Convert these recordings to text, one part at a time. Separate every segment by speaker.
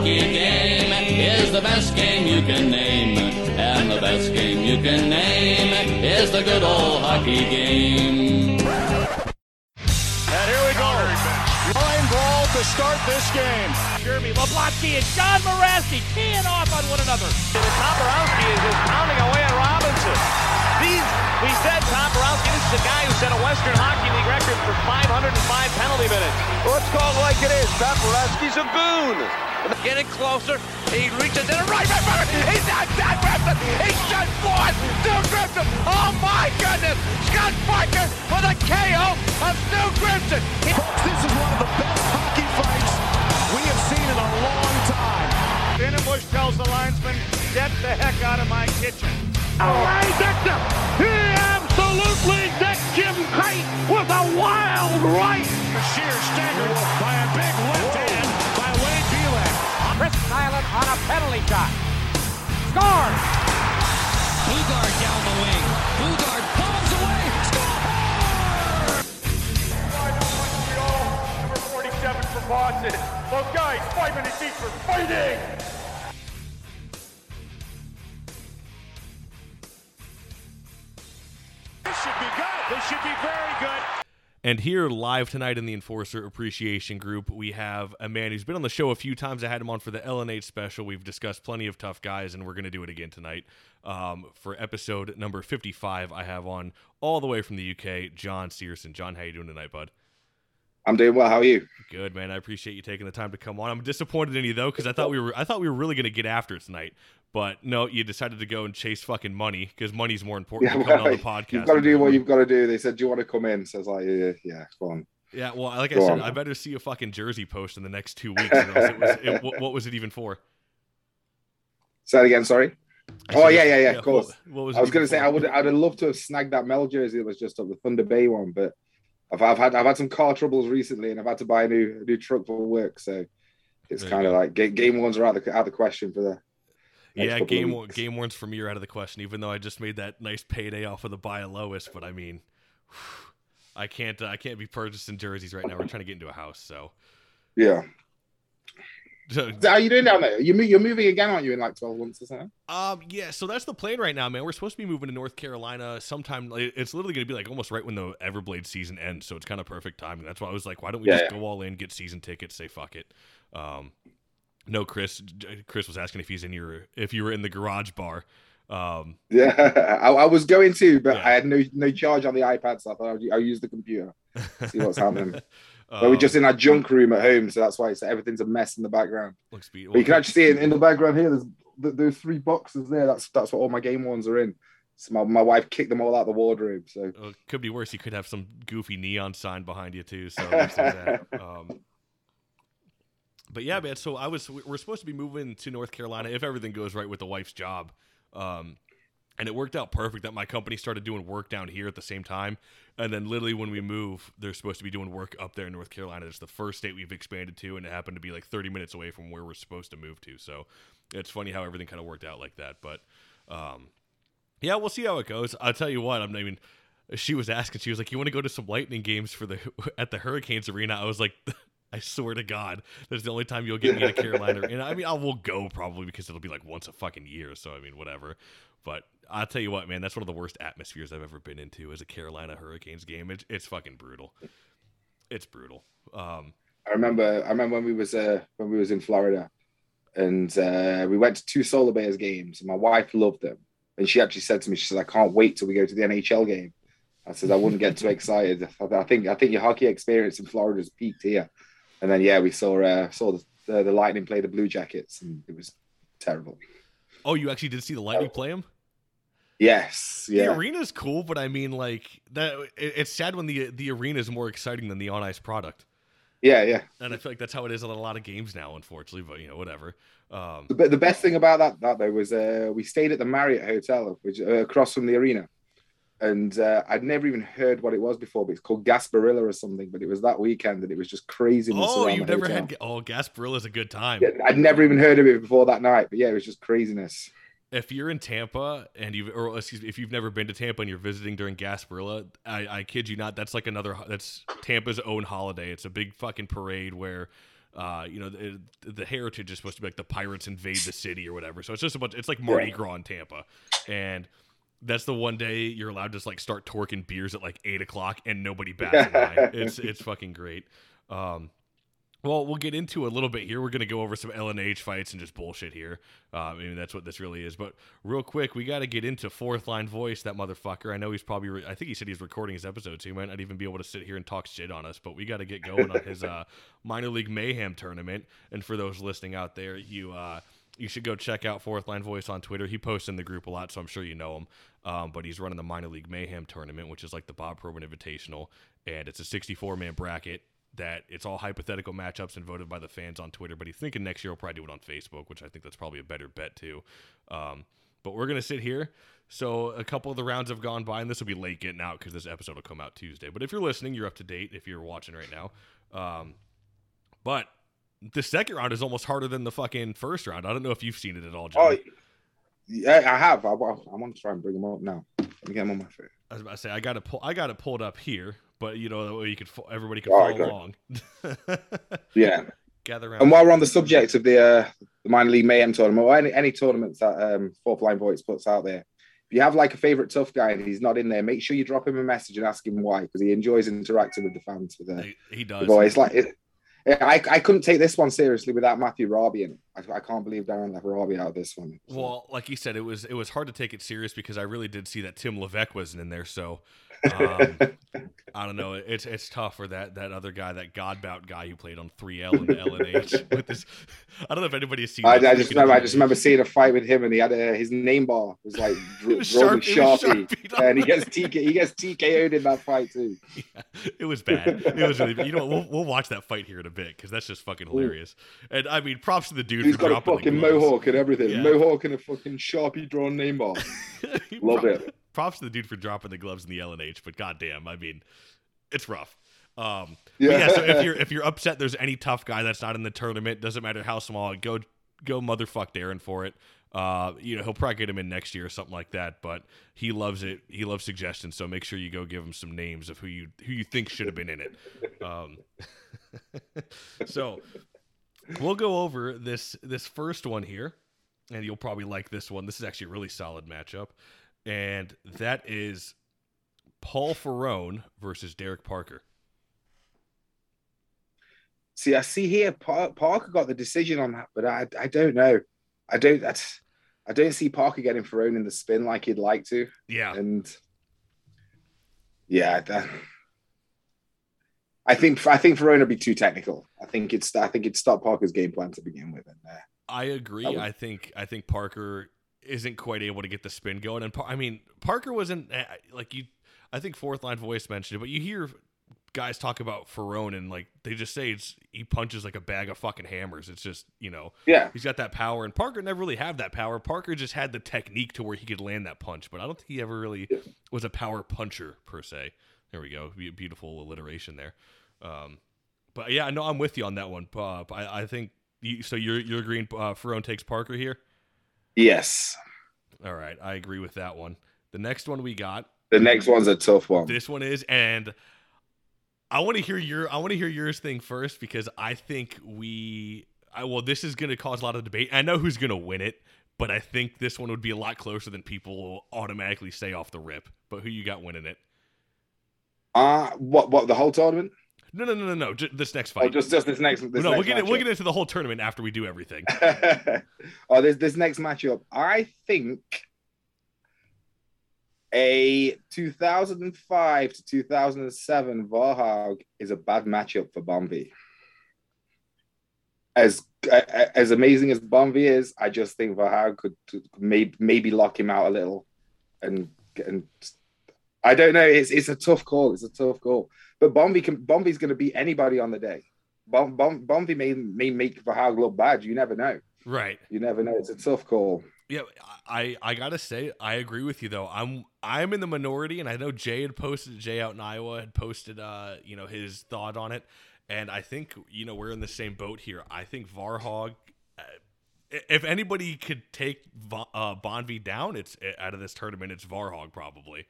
Speaker 1: hockey game is the best game you can name. And the best game you can name is the good old hockey game.
Speaker 2: And here we go. Line brawl to start this game.
Speaker 3: Jeremy Leblotsky and John Mirasty teeing off on one another.
Speaker 4: Toporowski is just pounding away at Robinson. These, we said Toporowski, this is the guy who set a Western Hockey League record for 505 penalty minutes.
Speaker 2: Let's call it like it is. Toporowski's a goon.
Speaker 4: Getting closer, he reaches in a right, right, right. He's not Scott Grimson. He's shot forward. Stu Grimson. Oh my goodness. Scott Parker with a KO of Stu Grimson. He-
Speaker 2: Folks, this is one of the best hockey fights we have seen in a long time.
Speaker 3: Bush tells the linesman, get the heck out of my kitchen.
Speaker 5: Ray Victor, he absolutely decked Jim Kyte with a wild right.
Speaker 2: A sheer staggered by a big left hand by Wade Belak.
Speaker 3: Chris Nilan on a penalty shot. Scores!
Speaker 6: Boogaard down the wing. Boogaard bombs away. Score!
Speaker 5: Number 47 for Boston. Those guys, five minutes each for fighting.
Speaker 2: This should be good. This should be very good.
Speaker 7: And here, live tonight in the Enforcer Appreciation Group, we have a man who's been on the show a few times. I had him on for the LNAH special. We've discussed plenty of tough guys, and we're going to do it again tonight. Um, for episode number 55, I have on all the way from the UK, John Searson. John, how you doing tonight, bud?
Speaker 8: I'm doing well. How are you?
Speaker 7: Good, man. I appreciate you taking the time to come on. I'm disappointed in you though, because I thought we were I thought we were really going to get after it tonight. But no, you decided to go and chase fucking money because money's more important
Speaker 8: Yeah,
Speaker 7: than coming
Speaker 8: well,
Speaker 7: on the podcast.
Speaker 8: you've got to do what you've got to do. They said, "Do you want to come in?" So I was like, "Yeah, yeah, go on."
Speaker 7: Yeah, well, like I said,
Speaker 8: on.
Speaker 7: I better see a fucking jersey post in the next two weeks. it was, it, what, what was it even for?
Speaker 8: Say that again. Sorry.
Speaker 7: I
Speaker 8: Oh
Speaker 7: said,
Speaker 8: yeah, yeah, yeah. Of course.
Speaker 7: What, what was
Speaker 8: I was going to say? I would. I'd have loved to have snagged that Mel jersey that was just up the Thunder Bay one, but I've, I've had I've had some car troubles recently, and I've had to buy a new a new truck for work. So it's kind of like ga- game ones are out of the out of the question for the.
Speaker 7: Yeah, game game warns for me are out of the question. Even though I just made that nice payday off of the buy a lowest, but I mean, I can't uh, I can't be purchasing jerseys right now. We're trying to get into a house, so.
Speaker 8: Yeah.
Speaker 7: So
Speaker 8: So how you doing down there? You mo- you're moving again, aren't you? In like twelve months or something?
Speaker 7: Um, yeah, so that's the plan right now, man. We're supposed to be moving to North Carolina sometime. It's literally going to be like almost right when the Everblade season ends, so it's kind of perfect timing. That's why I was like, why don't we
Speaker 8: Yeah,
Speaker 7: just
Speaker 8: yeah.
Speaker 7: go all in, get season tickets, say fuck it. Um, no, Chris. Chris was asking if he's in your if you were in the garage bar. Um,
Speaker 8: Yeah, I, I was going to, but
Speaker 7: Yeah.
Speaker 8: I had no no charge on the iPad, so I thought I'd, I'll use the computer. See what's happening. But we're
Speaker 7: um,
Speaker 8: just in our junk room at home, so that's why it's everything's a mess in the background.
Speaker 7: looks be-
Speaker 8: But you can actually see it in the background here. There's th- those three boxes there. That's that's what all my game ones are in. So my, my wife kicked them all out the wardrobe. So
Speaker 7: Uh, could be worse. You could have some goofy neon sign behind you too. So at least there's that. Um, but yeah, man. So I was we're supposed to be moving to North Carolina if everything goes right with the wife's job, um, and it worked out perfect that my company started doing work down here at the same time. And then literally when we move, they're supposed to be doing work up there in North Carolina. It's the first state we've expanded to, and it happened to be like 30 minutes away from where we're supposed to move to. So it's funny how everything kind of worked out like that. But um, yeah, we'll see how it goes. I'll tell you what. I'm I mean, she was asking. She was like, "You want to go to some Lightning games for the at the Hurricanes arena?" I was like, "I swear to God, that's the only time you'll get me to Carolina." And I mean, I will go probably because it'll be like once a fucking year. So I mean, whatever. But I'll tell you what, man, that's one of the worst atmospheres I've ever been into is a Carolina Hurricanes game. It's it's fucking brutal. It's brutal. Um,
Speaker 8: I remember I remember when we was uh, when we was in Florida, and uh, we went to two Solar Bears games. And my wife loved them, and she actually said to me, "She said I can't wait till we go to the NHL game." I said I wouldn't get too excited. I, think I think your hockey experience in Florida has peaked here. And then yeah, we saw uh, saw the, the the Lightning play the Blue Jackets, and it was terrible.
Speaker 7: oh, you actually did see the Lightning play him?
Speaker 8: Yes,
Speaker 7: The
Speaker 8: yeah.
Speaker 7: arena's cool, but I mean, like that. It, it's sad when the the arena is more exciting than the on ice product.
Speaker 8: Yeah, yeah.
Speaker 7: and I feel like that's how it is in a lot of games now, unfortunately. But you know, whatever. Um,
Speaker 8: The, the best thing about that that though was uh, we stayed at the Marriott Hotel, which uh, across from the arena, and uh, I'd never even heard what it was before. But it's called Gasparilla or something. But it was that weekend, and it was just craziness.
Speaker 7: oh, you've never
Speaker 8: hotel.
Speaker 7: had oh Gasparilla's a good time.
Speaker 8: Yeah, I'd never even heard of it before that night. But yeah, it was just craziness.
Speaker 7: If you're in Tampa and you've or excuse me, if you've never been to Tampa and you're visiting during Gasparilla, I, I kid you not, that's like another that's Tampa's own holiday. It's a big fucking parade where uh, you know, the, the heritage is supposed to be like the pirates invade the city or whatever. So it's just a bunch. It's like Mardi. Gras in Tampa, and that's the one day you're allowed to just like start torquing beers at like eight o'clock and nobody bats an eye. It's it's fucking great. Um, well, we'll get into a little bit here. We're going to go over some LNH fights and just bullshit here. Uh, I mean, that's what this really is. But real quick, we got to get into fourth line voice. That motherfucker. I know he's probably. Re- I think he said he's recording his episode, so he might not even be able to sit here and talk shit on us. But we got to get going on his uh, minor league mayhem tournament. And for those listening out there, you. Uh, you should go check out Fourth Line Voice on Twitter. He posts in the group a lot, so I'm sure you know him. Um, but he's running the minor league mayhem tournament, which is like the Bob Probert Invitational, and it's a 64 man bracket that it's all hypothetical matchups and voted by the fans on Twitter. But he's thinking next year he'll probably do it on Facebook, which I think that's probably a better bet too. Um, but we're gonna sit here. So a couple of the rounds have gone by, and this will be late getting out because this episode will come out Tuesday. But if you're listening, you're up to date. If you're watching right now, um, but the second round is almost harder than the fucking first round. I don't know if you've seen it at all, John.
Speaker 8: Oh, yeah, I have. I, I want to try and bring them up now. Let me get them on my phone.
Speaker 7: I was about to say I got to pull. I got it pulled up here, but you know that way you could everybody could
Speaker 8: Oh,
Speaker 7: follow along.
Speaker 8: Yeah.
Speaker 7: Gather around.
Speaker 8: And while we're on the subject of the, uh, the minor league mayhem tournament or any, any tournaments that um, Fourth Line Voice puts out there, if you have like a favorite tough guy and he's not in there, make sure you drop him a message and ask him why because he enjoys interacting with the fans with the,
Speaker 7: he, he
Speaker 8: the
Speaker 7: does.
Speaker 8: voice. Like, it, I, I couldn't take this one seriously without Matthew Robbie in. I, I can't believe Darren left Robbie out of this one.
Speaker 7: Well, like you said, it was it was hard to take it serious because I really did see that Tim Levesque wasn't in there. So um, I don't know. It's it's tough for that that other guy, that Godbout guy who played on 3L and LNH with this. I don't know if anybody has seen.
Speaker 8: I, I just remember, I just remember seeing a fight with him, and he had a, his name bar was like
Speaker 7: It was
Speaker 8: drawn with
Speaker 7: Sharp- it was
Speaker 8: Sharpie, and he gets TK, he gets TKO'd in that fight too.
Speaker 7: it was bad. It was really. You know, we'll we'll watch that fight here in a bit because that's just fucking hilarious. And I mean, props to the dude
Speaker 8: He's
Speaker 7: for
Speaker 8: got a fucking mohawk and everything,
Speaker 7: Yeah.
Speaker 8: mohawk and a fucking Sharpie drawn name bar. Love
Speaker 7: Pro-
Speaker 8: it.
Speaker 7: Props to the dude for dropping the gloves in the LNH, but goddamn, I mean, it's rough. Um,
Speaker 8: Yeah.
Speaker 7: yeah. So if you're if you're upset, there's any tough guy that's not in the tournament. Doesn't matter how small. Go go motherfuck Darren for it. Uh, you know he'll probably get him in next year or something like that. But he loves it. He loves suggestions. So make sure you go give him some names of who you who you think should have been in it. Um, so we'll go over this this first one here, and you'll probably like this one. This is actually a really solid matchup, and that is Paul Ferrone versus Derek Parker.
Speaker 8: See, I see here Parker got the decision on that, but I I don't know. I don't that's I don't see Parker getting thrown in the spin like he'd like to.
Speaker 7: Yeah,
Speaker 8: And yeah, that, I think I think Ferrone would be too technical. I think it's I think it's stop Parker's game plan to begin with. And uh,
Speaker 7: I agree.
Speaker 8: Would-
Speaker 7: I think I think Parker isn't quite able to get the spin going, and I mean Parker wasn't uh, like you. I think fourth line voice mentioned it, but you hear guys talk about Ferrone and like they just say it's he punches like a bag of fucking hammers. It's just you know
Speaker 8: yeah,
Speaker 7: he's got that power, and Parker never really had that power. Parker just had the technique to where he could land that punch, but I don't think he ever really was a power puncher per se. There we go, beautiful alliteration there. Um, but yeah, no, I'm with you on that one. I, I think you, so. You're you're agreeing. Uh, Ferrone takes Parker here.
Speaker 8: Yes.
Speaker 7: All right, I agree with that one. The next one we got.
Speaker 8: The next one's a tough one.
Speaker 7: This one is, and I want to hear your I want to hear yours thing first because I think we. I, well, this is going to cause a lot of debate. I know who's going to win it, but I think this one would be a lot closer than people automatically say off the rip. But who you got winning it?
Speaker 8: Uh what what the whole tournament?
Speaker 7: No, no, no, no, no. J- this next
Speaker 8: oh,
Speaker 7: fight.
Speaker 8: Oh, just just this next. This
Speaker 7: no,
Speaker 8: next
Speaker 7: we'll get we'll get into the whole tournament after we do everything.
Speaker 8: oh, this this next matchup, I think a 2005 to 2007 Varhag is a bad matchup for Bonvie. As as amazing as Bonvie is, I just think Varhag could, could maybe maybe lock him out a little, and and I don't know. It's it's a tough call. It's a tough call. But Bonvie can Bonvie's going to beat anybody on the day. Bom, Bom, Bonvie may may make Varhag look bad. You never know.
Speaker 7: right.
Speaker 8: You never know. It's a tough call.
Speaker 7: Yeah, I I gotta say I agree with you though. I'm I'm in the minority, and I know Jay had posted Jay out in Iowa had posted uh you know his thought on it, and I think you know we're in the same boat here. I think Varhog. Uh, if anybody could take uh, Bonvie down, it's out of this tournament. It's Varhog probably.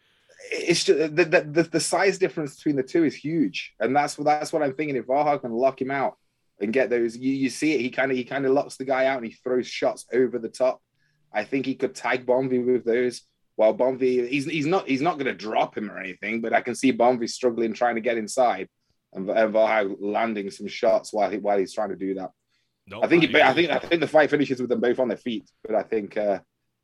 Speaker 8: It's just, the, the the size difference between the two is huge, and that's what that's what I'm thinking. If Varhag can lock him out and get those. You, you see it. He kind of he kind of locks the guy out and he throws shots over the top. I think he could tag Bonvie with those. While Bonvie, he's he's not he's not going to drop him or anything, but I can see Bonvie struggling trying to get inside and, and Valhalla landing some shots while he, while he's trying to do that. I think
Speaker 7: I
Speaker 8: I think I think the fight finishes with them both on their feet, but I think uh,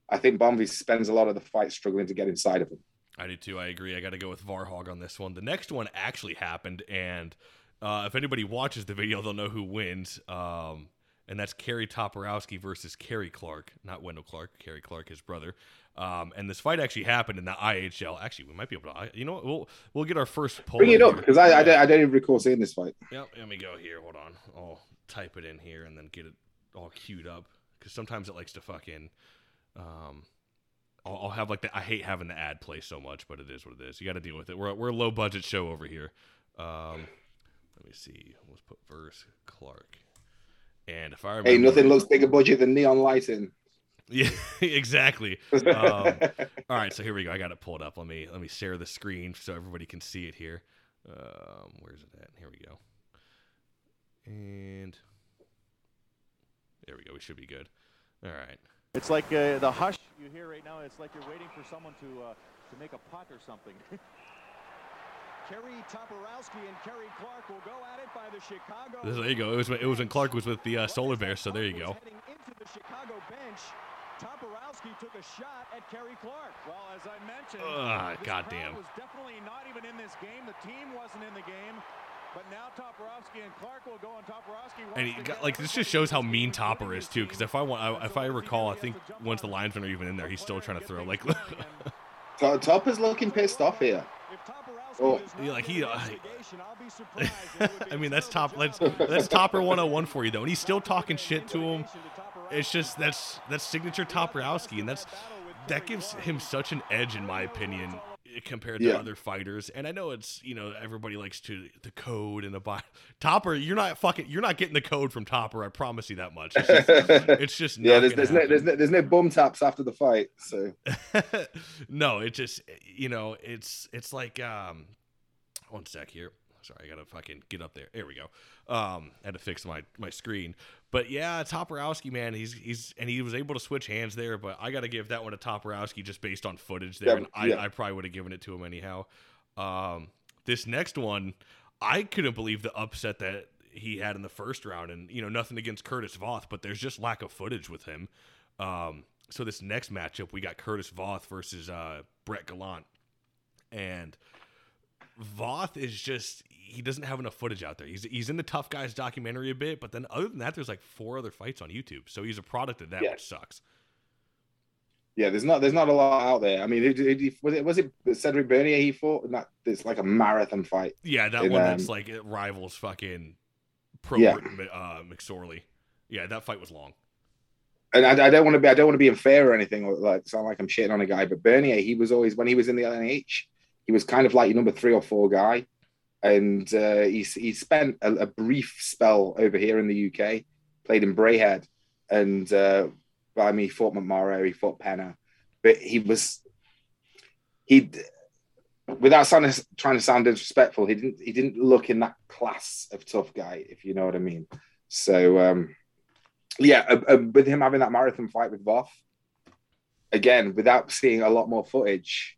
Speaker 8: I think Bonvie spends a lot of the fight struggling to get inside of him.
Speaker 7: I do too. I agree. I got to go with Varhog on this one. The next one actually happened, and uh, if anybody watches the video, they'll know who wins. Um, and that's Kerry Toporowski versus Kerry Clark, not Wendel Clark, Kerry Clark, his brother. Um, and this fight actually happened in the IHL. Actually, we might be able to. You know, what? we'll we'll get our first poll.
Speaker 8: Bring it up because I, I, don't, I don't even recall seeing this fight.
Speaker 7: Yep, let me go here. Hold on. I'll type it in here and then get it all queued up because sometimes it likes to fucking. Um, I'll, I'll have like the. I hate having the ad play so much, but it is what it is. You got to deal with it. We're we're a low budget show over here. Um, let me see. Let's put verse Clark. And if I remember,
Speaker 8: Hey, nothing looks bigger budget than neon lighting.
Speaker 7: Yeah, exactly. Um, all right, so here we go. I got it pulled up. Let me let me share the screen so everybody can see it here. Um, where's it at? Here we go. And there we go. We should be good. All right.
Speaker 3: It's like uh, the hush you hear right now. It's like you're waiting for someone to uh, to make a putt or something.
Speaker 9: Kerry Toporowski and Kerry Clark will go at it by the Chicago.
Speaker 7: There you go. It was when- it was when Clark was with the uh, Solar Bears. So there you go.
Speaker 9: Heading into the Chicago bench, Toporowski took a shot at Kerry Clark.
Speaker 3: Well, as I mentioned,
Speaker 7: Ugh,
Speaker 3: this
Speaker 7: goddamn.
Speaker 3: crowd was definitely not even in this game. The team wasn't in the game. But now Toporowski and Clark will go on Toporowski.
Speaker 7: And he got like this just shows how mean Topper is too. Because if I want, I, if I recall, I think once the linesmen are even in there, he's still trying to throw. Like,
Speaker 8: To- Topper's looking pissed off here. Oh,
Speaker 7: Yeah, like he. Uh, I mean, that's top. That's that's Topper 101 for you though, and he's still talking shit to him. It's just that's that's signature Toporowski, and that's that gives him such an edge in my opinion compared to
Speaker 8: Yeah.
Speaker 7: other fighters. And I know it's you know everybody likes to the code and the. Topper, you're not fucking. You're not getting the code from Topper. I promise you that much. It's just, it's just
Speaker 8: yeah, there's, there's no there's no there's no bum taps after the fight. So
Speaker 7: no, it just you know, it's it's like um one sec here. Sorry, I gotta fucking get up there. There we go. Um had to fix my my screen. But yeah, Toporowski, man, he's he's and he was able to switch hands there, but I gotta give that one to Toporowski just based on footage there.
Speaker 8: Yeah,
Speaker 7: and I,
Speaker 8: yeah.
Speaker 7: I probably would have given it to him anyhow. Um this next one, I couldn't believe the upset that he had in the first round and you know, nothing against Curtis Voth, but there's just lack of footage with him. Um, so this next matchup, we got Curtis Voth versus uh, Brett Gallant, and Voth is just he doesn't have enough footage out there. He's he's in the Tough Guys documentary a bit, but then other than that, there's like four other fights on YouTube. So he's a product of that,
Speaker 8: Yeah.
Speaker 7: which sucks.
Speaker 8: yeah, there's not there's not a lot out there. I mean, who, who- was it was it Cedric Bernier he fought? That it's like a marathon fight.
Speaker 7: Yeah, that
Speaker 8: And,
Speaker 7: one
Speaker 8: um,
Speaker 7: that's like it rivals fucking Pro
Speaker 8: Yeah.
Speaker 7: uh, McSorley. Yeah, that fight was long.
Speaker 8: and I, I don't want to be I don't want to be unfair or anything or like sound like I'm shitting on a guy, but Bernier, he was always when he was in the LNH, he was kind of like your number three or four guy, and uh, he he spent a, a brief spell over here in the UK, played in Braehead, and uh, I mean he fought McMorrow, he fought Penna, but he was he without sounding, trying to sound disrespectful, he didn't he didn't look in that class of tough guy, if you know what I mean. So um, yeah, uh, uh, with him having that marathon fight with Voth, again, without seeing a lot more footage,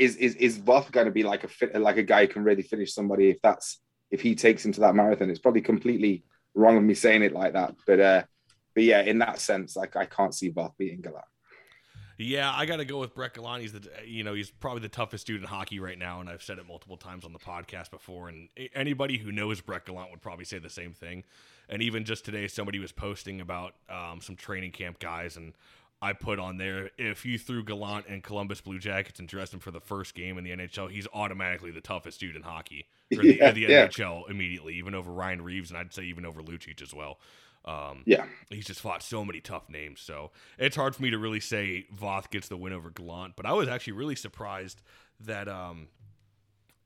Speaker 8: is is is Voth going to be like a fit, like a guy who can really finish somebody if that's if he takes him to that marathon? It's probably completely wrong of me saying it like that, but uh, but yeah, in that sense, like I can't see Voth beating Gallant.
Speaker 7: Yeah, I got to go with Brett Gallant. He's the you know he's probably the toughest dude in hockey right now, and I've said it multiple times on the podcast before. And anybody who knows Brett Gallant would probably say the same thing. And even just today, somebody was posting about um, some training camp guys, and I put on there if you threw Gallant and Columbus Blue Jackets and dressed him for the first game in the NHL, he's automatically the toughest dude in hockey or the,
Speaker 8: Yeah,
Speaker 7: the
Speaker 8: yeah.
Speaker 7: NHL immediately, even over Ryan Reaves, and I'd say even over Lucic as well. Um,
Speaker 8: Yeah.
Speaker 7: he's just fought so many tough names, so it's hard for me to really say Voth gets the win over Gallant. But I was actually really surprised that um,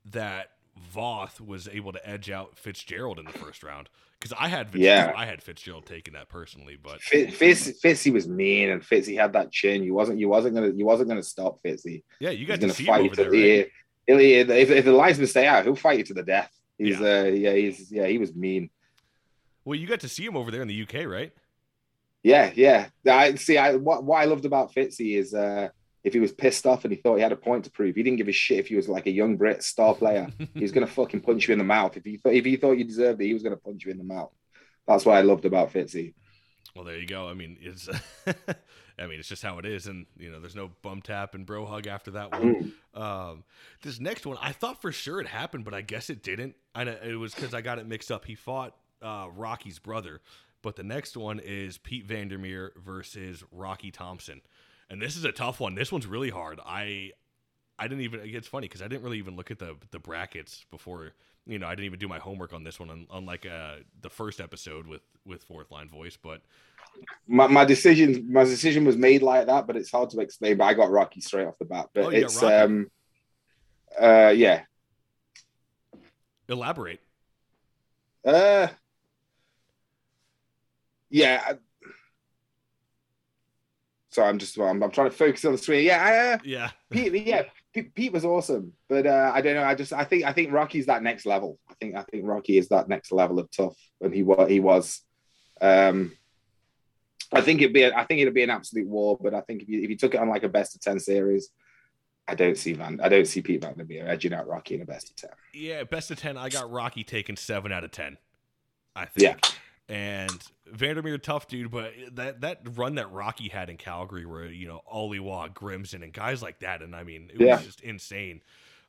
Speaker 7: that Voth was able to edge out Fitzgerald in the first round because I had
Speaker 8: Yeah.
Speaker 7: I had Fitzgerald taking that personally, but
Speaker 8: Fitz, Fitz, Fitzy was mean, and Fitzy had that chin. You wasn't you wasn't gonna you wasn't gonna stop Fitzy.
Speaker 7: yeah, you
Speaker 8: He's
Speaker 7: got to
Speaker 8: gonna
Speaker 7: see him
Speaker 8: fight you
Speaker 7: over there.
Speaker 8: the
Speaker 7: Right?
Speaker 8: he'll- he- if, if the linesmen stay out, he'll fight you to the death. He's uh yeah he's yeah he was mean.
Speaker 7: Well, you got to see him over there in the UK, right?
Speaker 8: Yeah, yeah. I see. I what, what I loved about Fitzy is uh, if he was pissed off and he thought he had a point to prove, he didn't give a shit if he was like a young Brit star player. he was gonna fucking punch you in the mouth if he thought if he thought you deserved it. He was gonna punch you in the mouth. That's what I loved about Fitzy.
Speaker 7: Well, there you go. I mean, it's, I mean, it's just how it is, and you know, there's no bum tap and bro hug after that one. Um, this next one, I thought for sure it happened, but I guess it didn't. I it was because I got it mixed up. He fought uh, Rocky's brother, but the next one is Pete Vandermeer versus Rocky Thompson, and this is a tough one. This one's really hard. I, I didn't even. It's funny because I didn't really even look at the the brackets before. You know, I didn't even do my homework on this one, unlike uh, the first episode with with fourth line voice, but
Speaker 8: my, my decision my decision was made like that, but it's hard to explain. But I got Rocky straight off the bat. But
Speaker 7: Oh,
Speaker 8: it's
Speaker 7: Rocky.
Speaker 8: um uh yeah.
Speaker 7: elaborate.
Speaker 8: Uh yeah. Sorry, I'm just I'm, I'm trying to focus on the screen. Yeah, I, uh,
Speaker 7: Yeah.
Speaker 8: Pete, yeah, Pete, Pete was awesome, but uh, I don't know. I just I think I think Rocky's that next level. I think I think Rocky is that next level of tough, and he was he was. Um, I think it'd be a, I think it'd be an absolute war, but I think if you if you took it on like a best of ten series, I don't see Van I don't see Pete Van Vandermeer edging out Rocky in a best of ten.
Speaker 7: Yeah, best of ten. I got Rocky taking seven out of ten. I think.
Speaker 8: Yeah.
Speaker 7: And Vandermeer, tough dude, but that that run that Rocky had in Calgary, where you know Oliwa, Grimson, and guys like that, and I mean, it
Speaker 8: Yeah.
Speaker 7: was just insane.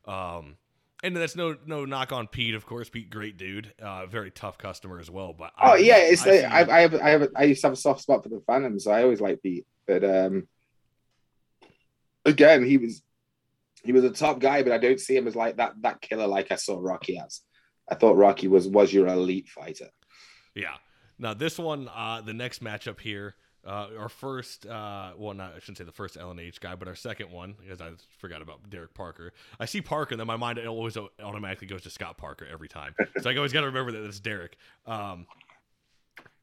Speaker 7: Um, and that's no no knock on Pete, of course. Pete, great dude, uh, very tough customer as well. But
Speaker 8: Oh
Speaker 7: I-
Speaker 8: yeah, it's
Speaker 7: I
Speaker 8: I, I have I have I used to have a soft spot for the Phantom, so I always like Pete. But um, again, he was he was a top guy, but I don't see him as like that that killer like I saw Rocky as. I thought Rocky was was your elite fighter.
Speaker 7: Yeah. Now this one, uh, the next matchup here, uh, our first, uh, well, not I shouldn't say the first LNH guy, but our second one, because I forgot about Derek Parker. I see Parker, and then my mind always automatically goes to Scott Parker every time. so I always got to remember that it's Derek. Um,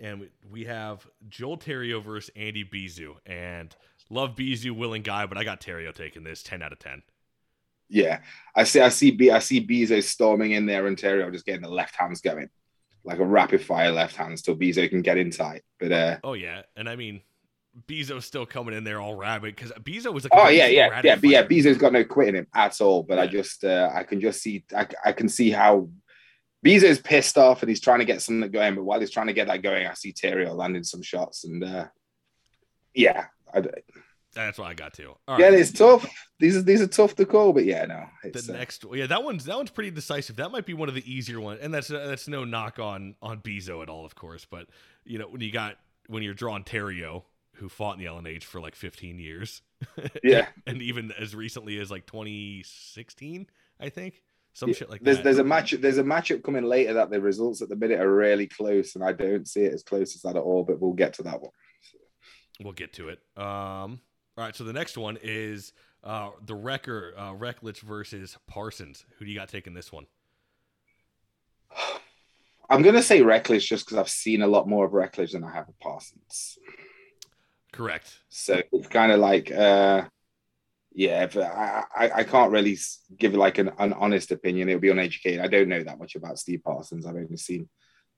Speaker 7: and we, we have Joel Theriault versus Andy Bezeau, and love Bezeau, willing guy, but I got Theriault taking this ten out of ten.
Speaker 8: Yeah, I see. I see. B. I see Bezeau storming in there, and Theriault just getting the left hands going, like a rapid fire left hands till Bezeau can get in tight. But uh,
Speaker 7: Oh yeah, and I mean. Bezeau's still coming in there all rabid because Bezeau was a
Speaker 8: oh yeah, yeah, yeah, but yeah. Bezeau's got no quit in him at all. But I just, uh, I can just see, I, I can see how Bezeau's pissed off and he's trying to get something going. But while he's trying to get that going, I see Theriault landing some shots, and uh, yeah, I,
Speaker 7: That's what I got to. All
Speaker 8: yeah, it's tough. These are these are tough to call, but yeah, no, it's,
Speaker 7: the
Speaker 8: uh,
Speaker 7: next, yeah, that one's that one's pretty decisive. That might be one of the easier ones, and that's that's no knock on on Bezeau at all, of course. But you know when you got when you're drawing Theriault, who fought in the LNH for like 15 years,
Speaker 8: yeah.
Speaker 7: and even as recently as like 2016, I think some
Speaker 8: Yeah,
Speaker 7: shit like
Speaker 8: there's
Speaker 7: that.
Speaker 8: there's a match there's a matchup coming later that the results at the minute are really close, and I don't see it as close as that at all. But we'll get to that one.
Speaker 7: We'll get to it. Um, all right, so the next one is uh, the Wrecker, uh, Recklich versus Parsons. Who do you got taking this one?
Speaker 8: I'm gonna say Recklich just because I've seen a lot more of Recklich than I have of Parsons.
Speaker 7: Correct.
Speaker 8: So it's kind of like, uh, yeah, but I, I, I can't really give like an, an honest opinion. It'll be uneducated. I don't know that much about Steve Parsons. I've only seen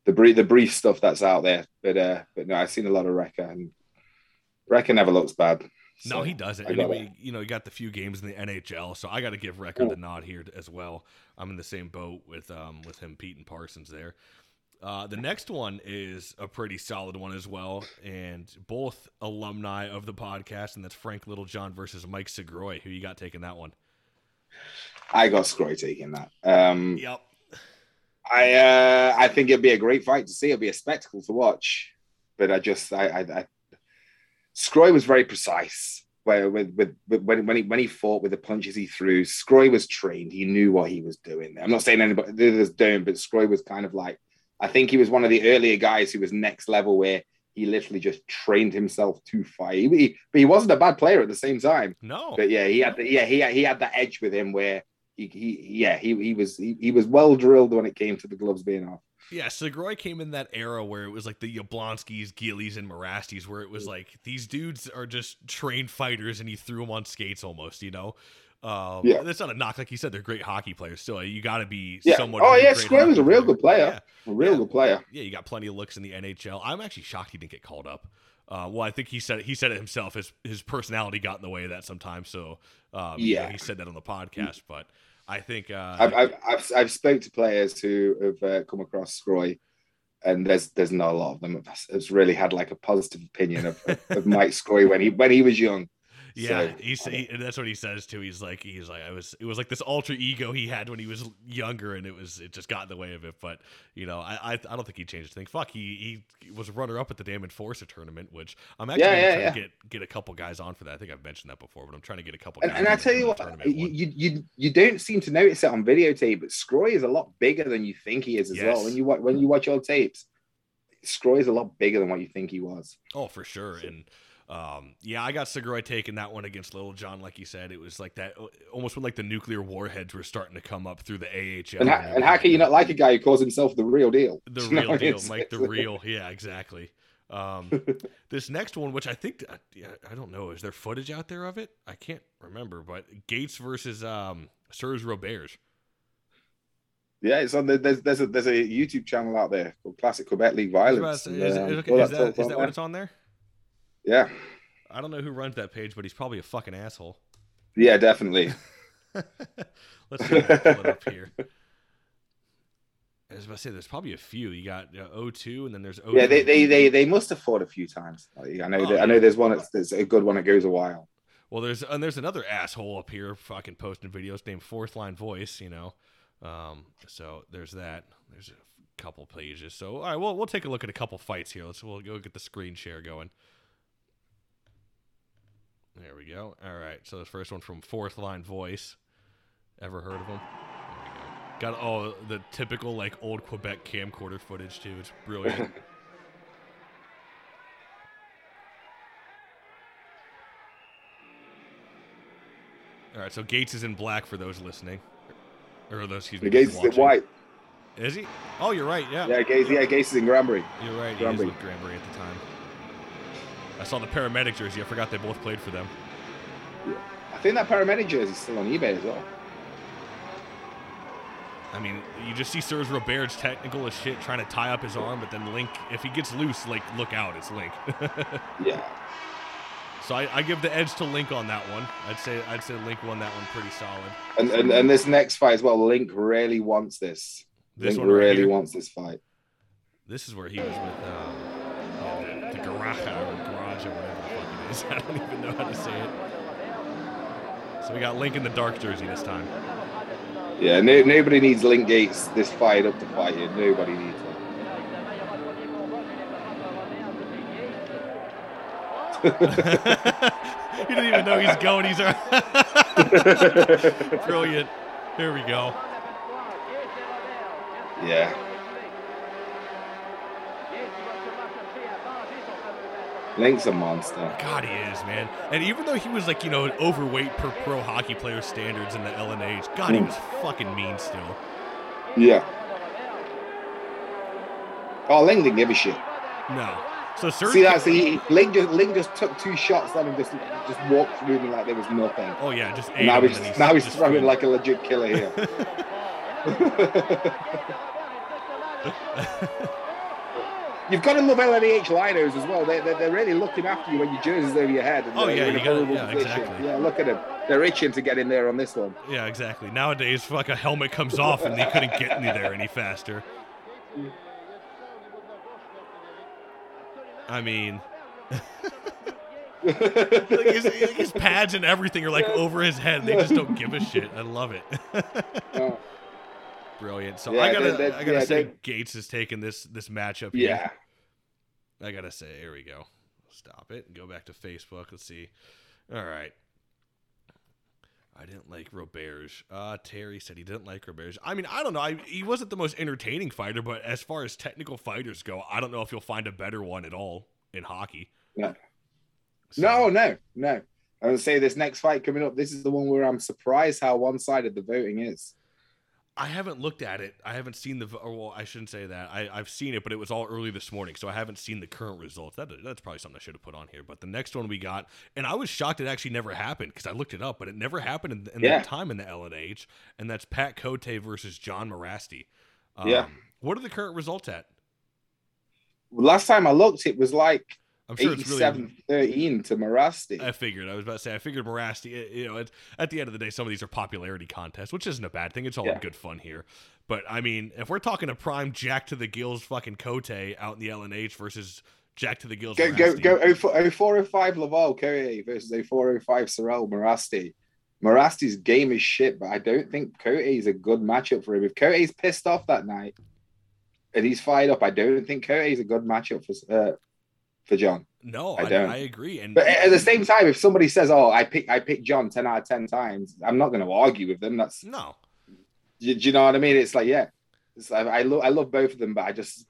Speaker 8: the brief, the brief stuff that's out there. But uh, but no, I've seen a lot of Wrecker, and Wrecker never looks bad.
Speaker 7: No, he doesn't. Anyway, you know, he got the few games in the NHL, so I got to give Record the nod here as well. I'm in the same boat with um with him, Pete and Parsons there. Uh, the next one is a pretty solid one as well, and both alumni of the podcast, and that's Frank Littlejohn versus Mike Sgroi. Who you got taking that one?
Speaker 8: I got Sgroi taking that. Um,
Speaker 7: Yep.
Speaker 8: I uh, I think it'd be a great fight to see. It'd be a spectacle to watch. But I just I, I Sgroi was very precise. Where with, with, with when when he when he fought with the punches he threw, Sgroi was trained. He knew what he was doing. I'm not saying anybody others don't, but Sgroi was kind of like I think he was one of the earlier guys who was next level where he literally just trained himself to fight. He, he- but he wasn't a bad player at the same time.
Speaker 7: No.
Speaker 8: But yeah, he had the, yeah he had, he had that edge with him where he, he yeah he he was he, he was well drilled when it came to the gloves being off.
Speaker 7: Yeah, Sgroi came in that era where it was like the Yablonskis, Gillies, and Morastis, where it was like these dudes are just trained fighters, and he threw them on skates almost, you know. Um,
Speaker 8: Yeah.
Speaker 7: That's not a knock. Like you said, they're great hockey players. Still, you got to be
Speaker 8: Yeah.
Speaker 7: somewhat.
Speaker 8: Oh yeah, Sgroi was a real good player. A real
Speaker 7: Yeah.
Speaker 8: good player.
Speaker 7: Yeah, you got plenty of looks in the NHL. I'm actually shocked he didn't get called up. Uh, well, I think he said he said it himself. His his personality got in the way of that sometimes. So um, you know,
Speaker 8: Yeah.
Speaker 7: he said that on the podcast. But I think uh,
Speaker 8: I've, I've, I've, I've spoke to players who have uh, come across Sgroi, and there's there's not a lot of them that's, really had like a positive opinion of, of, of Mike Sgroi when he when he was young.
Speaker 7: Yeah,
Speaker 8: So,
Speaker 7: he's he, and that's what he says too. He's like he's like I was. It was like this ultra ego he had when he was younger, and it was it just got in the way of it. But you know, I I, I don't think he changed a thing. Fuck, he he was a runner up at the damn Enforcer tournament, which I'm actually
Speaker 8: Yeah, yeah,
Speaker 7: try
Speaker 8: yeah.
Speaker 7: to get get a couple guys on for that. I think I've mentioned that before, but I'm trying to get a couple.
Speaker 8: and, and I tell you what, you, you you you don't seem to notice it on videotape, but Sgroi is a lot bigger than you think he is as
Speaker 7: Yes.
Speaker 8: well. When you watch when you watch old tapes, Sgroi is a lot bigger than what you think he was.
Speaker 7: Oh, for sure. And um, yeah, I got Sgroi taking that one against Little John, like you said. It was like that, almost when like the nuclear warheads were starting to come up through the AHL.
Speaker 8: And, ha- and how can you not like a guy who calls himself the real deal?
Speaker 7: the
Speaker 8: You know
Speaker 7: real deal, Mike. The real, yeah, exactly. Um, this next one, which I think, uh, I don't know, is there footage out there of it? I can't remember, but Gates versus um, Serge Roberge.
Speaker 8: Yeah, it's on the, there's there's a there's a YouTube channel out there called Classic Quebec League
Speaker 7: I was about to
Speaker 8: Violence.
Speaker 7: say,
Speaker 8: and,
Speaker 7: Is,
Speaker 8: um,
Speaker 7: is-
Speaker 8: all
Speaker 7: is
Speaker 8: that
Speaker 7: is that what it's on there?
Speaker 8: Yeah,
Speaker 7: I don't know who runs that page, but he's probably a fucking asshole.
Speaker 8: yeah, definitely.
Speaker 7: Let's see if pull it up here. I was about to say, there's probably a few. You got uh, O2, and then there's O2.
Speaker 8: Yeah, they, they they they must have fought a few times. Like, I know
Speaker 7: Oh,
Speaker 8: that, I know there's one that's, that's a good one that goes a while.
Speaker 7: Well, there's and there's another asshole up here fucking posting videos named Fourth Line Voice, you know. Um, so there's that. There's a couple pages. So all right, well we'll take a look at a couple fights here. Let's we'll go get the screen share going. There we go. All right. So the first one from Fourth Line Voice. Ever heard of we go. Got oh the typical like old Quebec camcorder footage too. It's brilliant. All right, so Gates is in black for those listening, or those excuse me.
Speaker 8: The Gates is in white.
Speaker 7: Is he? Oh, you're right. Yeah.
Speaker 8: Yeah, Gates. Yeah, Gates is in Granby.
Speaker 7: You're right. He is
Speaker 8: Granby.
Speaker 7: with Granby at the time. I saw the paramedic jersey. I forgot they both played for them.
Speaker 8: I think that paramedic jersey is still on eBay as well.
Speaker 7: I mean, you just see Serge Roberge's technical as shit, trying to tie up his arm, but then Link, if he gets loose, like look out, it's Link.
Speaker 8: Yeah.
Speaker 7: so I, I give the edge to Link on that one. I'd say I'd say Link won that one pretty solid.
Speaker 8: And, and and this next fight as well, Link really wants this.
Speaker 7: This
Speaker 8: Link
Speaker 7: one right
Speaker 8: really
Speaker 7: here?
Speaker 8: wants this fight.
Speaker 7: This is where he was with um, yeah, the, the garage or whatever the fuck it is. I don't even know how to say it. So we got Link in the dark jersey this time.
Speaker 8: Yeah, no, nobody needs Link Gates this fired up to fight it. Nobody needs it.
Speaker 7: he didn't even know he's going. He's brilliant. Here we go.
Speaker 8: Yeah. Link's a monster.
Speaker 7: God, he is, man. And even though he was like, you know, an overweight per pro hockey player standards in the LNH, God, he
Speaker 8: Mm.
Speaker 7: was fucking mean still.
Speaker 8: Yeah. Oh, Link didn't give a shit.
Speaker 7: No. So Serge.
Speaker 8: See that? See, Link just Link just took two shots on him, just just walked through me like there was nothing.
Speaker 7: Oh yeah, just
Speaker 8: now he's
Speaker 7: then
Speaker 8: now he's
Speaker 7: just
Speaker 8: throwing like a legit killer here. You've got to love LNH linos as well. They, they're, they're really looking after you when your jersey's over your head. And
Speaker 7: Oh, yeah, you gotta- yeah,
Speaker 8: position.
Speaker 7: exactly.
Speaker 8: Yeah, look at them. They're itching to get in there on this one.
Speaker 7: Yeah, exactly. Nowadays, fuck, a helmet comes off and they couldn't get me there any faster. I mean, like his, his pads and everything are like over his head. They just don't give a shit. I love it. Brilliant. So
Speaker 8: Yeah,
Speaker 7: I gotta,
Speaker 8: they- they-
Speaker 7: I gotta
Speaker 8: yeah,
Speaker 7: say,
Speaker 8: they-
Speaker 7: Gates is taking this this matchup. Here.
Speaker 8: yeah.
Speaker 7: I gotta say, here we go. Stop it. Go back to Facebook. Let's see. All right. I didn't like Roberge. Uh, Terry said he didn't like Roberge. I mean, I don't know. I, he wasn't the most entertaining fighter, but as far as technical fighters go, I don't know if you'll find a better one at all in hockey.
Speaker 8: No.
Speaker 7: So-
Speaker 8: No, no, no. I would say this next fight coming up. This is the one where I'm surprised how one-sided the voting is.
Speaker 7: I haven't looked at it. I haven't seen the. Well, I shouldn't say that. I, I've seen it, but it was all early this morning, so I haven't seen the current results. That that's probably something I should have put on here. But the next one we got, and I was shocked it actually never happened because I looked it up, but it never happened in, in
Speaker 8: Yeah.
Speaker 7: that time in the LNH, and that's Pat Cote versus John Mirasty. Um,
Speaker 8: Yeah.
Speaker 7: What are the current results at?
Speaker 8: Last time I looked, it was like
Speaker 7: I'm sure it's really
Speaker 8: 87 13 to Mirasty.
Speaker 7: I figured. I was about to say. I figured Mirasty. You know, it's, at the end of the day, some of these are popularity contests, which isn't a bad thing. It's all
Speaker 8: Yeah.
Speaker 7: good fun here. But I mean, if we're talking a prime Jack to the gills, fucking Cote out in the LNH versus Jack to the gills,
Speaker 8: Go go
Speaker 7: Mirasty,
Speaker 8: go 04, 0405 Laval Cote versus 0405 Sorel Mirasty. Mirasty's game is shit, but I don't think Cote is a good matchup for him. If Cote's pissed off that night and he's fired up, I don't think Cote is a good matchup for uh, for John.
Speaker 7: No,
Speaker 8: I
Speaker 7: I,
Speaker 8: don't.
Speaker 7: I agree. And
Speaker 8: But at the same time, if somebody says, "Oh, I pick I pick John ten out of ten times," I'm not going to argue with them. That's
Speaker 7: no,
Speaker 8: do, do you know what I mean? It's like yeah, it's, I, I love I love both of them, but I just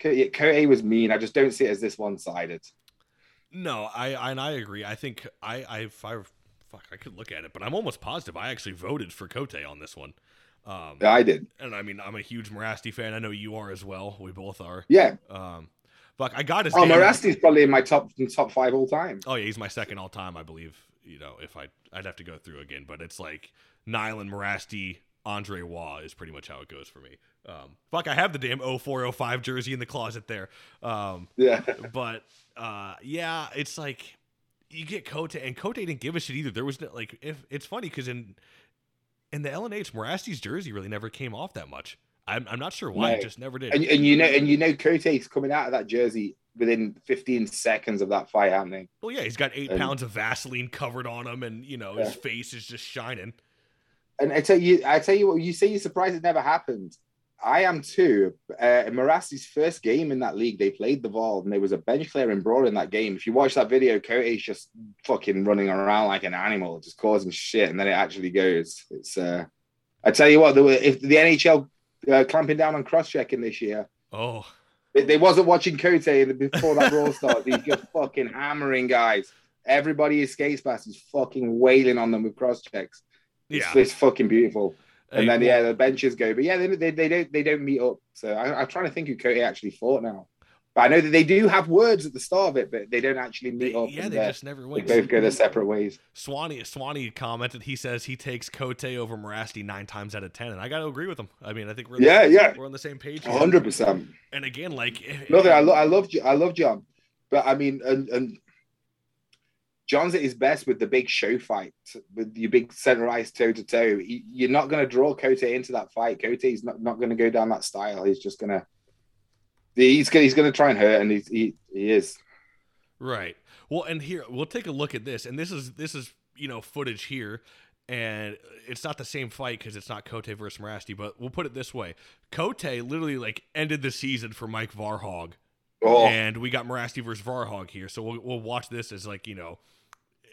Speaker 8: Cote was mean. I just don't see it as this one sided.
Speaker 7: no, I and I agree. I think I I if I fuck I could look at it, but I'm almost positive I actually voted for Cote on this one. Um, yeah,
Speaker 8: I did.
Speaker 7: and I mean, I'm a huge Mirasty fan. I know you are as well. We both are.
Speaker 8: Yeah.
Speaker 7: Um, fuck, I got his.
Speaker 8: Oh,
Speaker 7: damn-
Speaker 8: Mirasty's probably in my top top five all time.
Speaker 7: Oh yeah, he's my second all time, I believe. You know, if I I'd have to go through again, but it's like Nyland, Mirasty, Andre Waugh is pretty much how it goes for me. Um, fuck, I have the damn 0405 jersey in the closet there. Um,
Speaker 8: Yeah.
Speaker 7: but uh, yeah, it's like you get Cote, and Cote didn't give a shit either. There was no, like, if it's funny because in in the LNH, Mirasty's jersey really never came off that much. I'm, I'm not sure why,
Speaker 8: No.
Speaker 7: it just never did.
Speaker 8: And, and you know, and you know, Cote's coming out of that jersey within 15 seconds of that fight happening.
Speaker 7: well, yeah, he's got eight
Speaker 8: and-
Speaker 7: pounds of Vaseline covered on him, and you know his face is just shining.
Speaker 8: And I tell you, I tell you what, you say you're surprised it never happened. I am too. Uh, in first game in that league, they played the Vault, and there was a bench clearing brawl in that game. If you watch that video, Cote's just fucking running around like an animal, just causing shit, and then it actually goes. It's. uh I tell you what, there were, if the NHL uh, clamping down on cross checking this year,
Speaker 7: Oh,
Speaker 8: They, they wasn't watching Cote before that brawl started. He's just fucking hammering guys. Everybody he skates past, he's fucking wailing on them with cross checks. It's,
Speaker 7: Yeah.
Speaker 8: it's fucking beautiful. And
Speaker 7: Hey,
Speaker 8: then yeah, the benches go, but yeah, they, they, they don't they don't meet up. So I, I'm trying to think who Cote actually fought now. But I know that they do have words at the start of it, but they don't actually meet
Speaker 7: They-
Speaker 8: up.
Speaker 7: yeah, they just never
Speaker 8: win.
Speaker 7: they
Speaker 8: both go their separate ways.
Speaker 7: Swanee Swanee commented. He says he takes Cote over Mirasty nine times out of ten, and I got to agree with him. I mean, I think we're
Speaker 8: Yeah, yeah.
Speaker 7: we're on the same page.
Speaker 8: hundred percent.
Speaker 7: And again, like eh, if-
Speaker 8: Nothing. I, eh, lo- I love I love John, but I mean, and, and John's at his best with the big show fight, with your big center ice toe to toe. You're not going to draw Cote into that fight. Cote's not, not going to go down that style. He's just going to. He's gonna, he's going to try and hurt, and he's, he he is.
Speaker 7: Right. Well, and here we'll take a look at this, and this is this is you know footage here, and it's not the same fight because it's not Cote versus Mirasty, but we'll put it this way: Cote literally like ended the season for Mike Varhog,
Speaker 8: Oh,
Speaker 7: and we got Mirasty versus Varhog here, so we'll we'll watch this as like you know.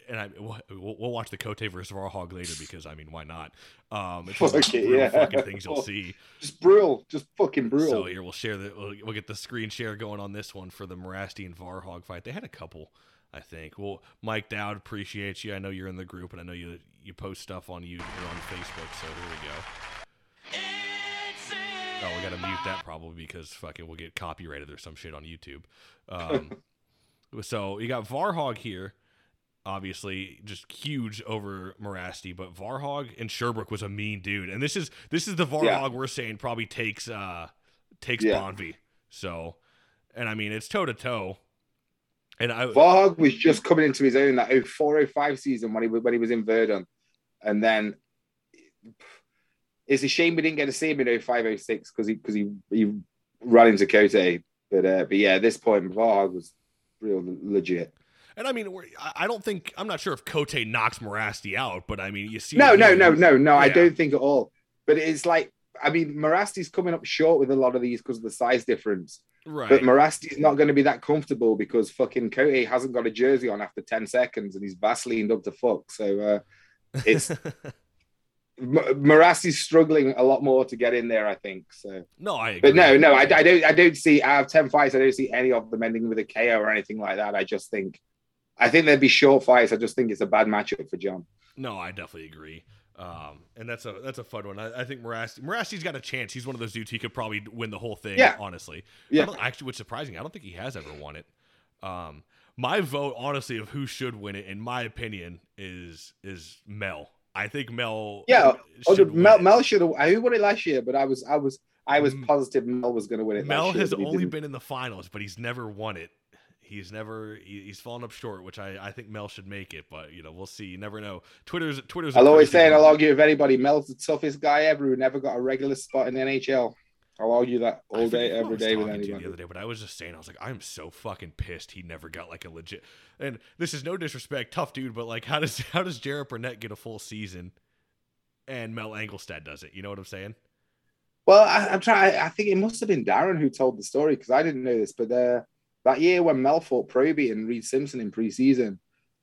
Speaker 7: And I, we'll, we'll watch the Cote versus Varhog later because I mean, why not? Um, it's one of the
Speaker 8: Fuck it, yeah.
Speaker 7: fucking things you'll see.
Speaker 8: just brutal, just fucking brutal.
Speaker 7: So here we'll share the we'll, we'll get the screen share going on this one for the Mirasty and Varhog fight. They had a couple, I think. Well, Mike Dowd, appreciate you. I know you're in the group, and I know you you post stuff on you on Facebook. So here we go. Oh, we gotta mute that probably because fucking we'll get copyrighted or some shit on YouTube. Um, so you got Varhog here. Obviously, just huge over Mirasty, but Varhog and Sherbrooke was a mean dude, and this is this is the Varhog
Speaker 8: Yeah.
Speaker 7: we're saying probably takes uh takes
Speaker 8: Yeah.
Speaker 7: Bonvie. So, and I mean it's toe to toe, and I
Speaker 8: Varhog was just coming into his own that 0405 season when he was when he was in Verdun, and then it's a shame we didn't get to see him in 0506 because he because he he ran into Cote. But uh, but yeah, at this point, Varhog was real legit.
Speaker 7: And I mean I I don't think I'm not sure if Cote knocks Mirasty out, but I mean you see
Speaker 8: No, no, no, no, no. I don't think at all. But it's like I mean, Mirasty's coming up short with a lot of these because of the size difference.
Speaker 7: right.
Speaker 8: But Mirasty's not going to be that comfortable because fucking Cote hasn't got a jersey on after 10 seconds and he's Vaselined up to fuck. So uh, it's M- Mirasty's struggling a lot more to get in there, I think. So,
Speaker 7: no, I agree.
Speaker 8: but no, no, I, I don't. I don't see out of 10 fights, I don't see any of them ending with a KO or anything like that. I just think, I think there'd be short fights. I just think it's a bad matchup for John.
Speaker 7: No, I definitely agree. Um, and that's a that's a fun one. I, I think Mirasty Mirasty's got a chance. He's one of those dudes he could probably win the whole thing.
Speaker 8: Yeah.
Speaker 7: honestly.
Speaker 8: Yeah.
Speaker 7: I actually, what's surprising, I don't think he has ever won it. Um, my vote, honestly, of who should win it, in my opinion, is is Mel. I think Mel.
Speaker 8: Yeah, oh,
Speaker 7: should
Speaker 8: Mel. Mel should have. Who won it last year? But I was, I was, I was
Speaker 7: Mm.
Speaker 8: positive Mel was going to win it.
Speaker 7: Mel
Speaker 8: last year,
Speaker 7: has only been in the finals, but he's never won it. He's never he's fallen up short, which I, I think Mel should make it, but you know we'll see. You never know. Twitter's Twitter's.
Speaker 8: I'll always say, and I'll argue with anybody, Mel's the toughest guy ever who never got a regular spot in the NHL. I'll argue that all day,
Speaker 7: was
Speaker 8: day with
Speaker 7: talking to
Speaker 8: anyone.
Speaker 7: The other day, but I was just saying, I was like, I'm so fucking pissed he never got like a legit. And this is no disrespect, tough dude, but like, how does how does Garrett Burnett get a full season, and Mel Angelstad does it? You know what I'm saying?
Speaker 8: Well, I, I'm trying. I think it must have been Darren who told the story because I didn't know this. But uh, that year when Mel fought Proby and Reid Simpson in preseason,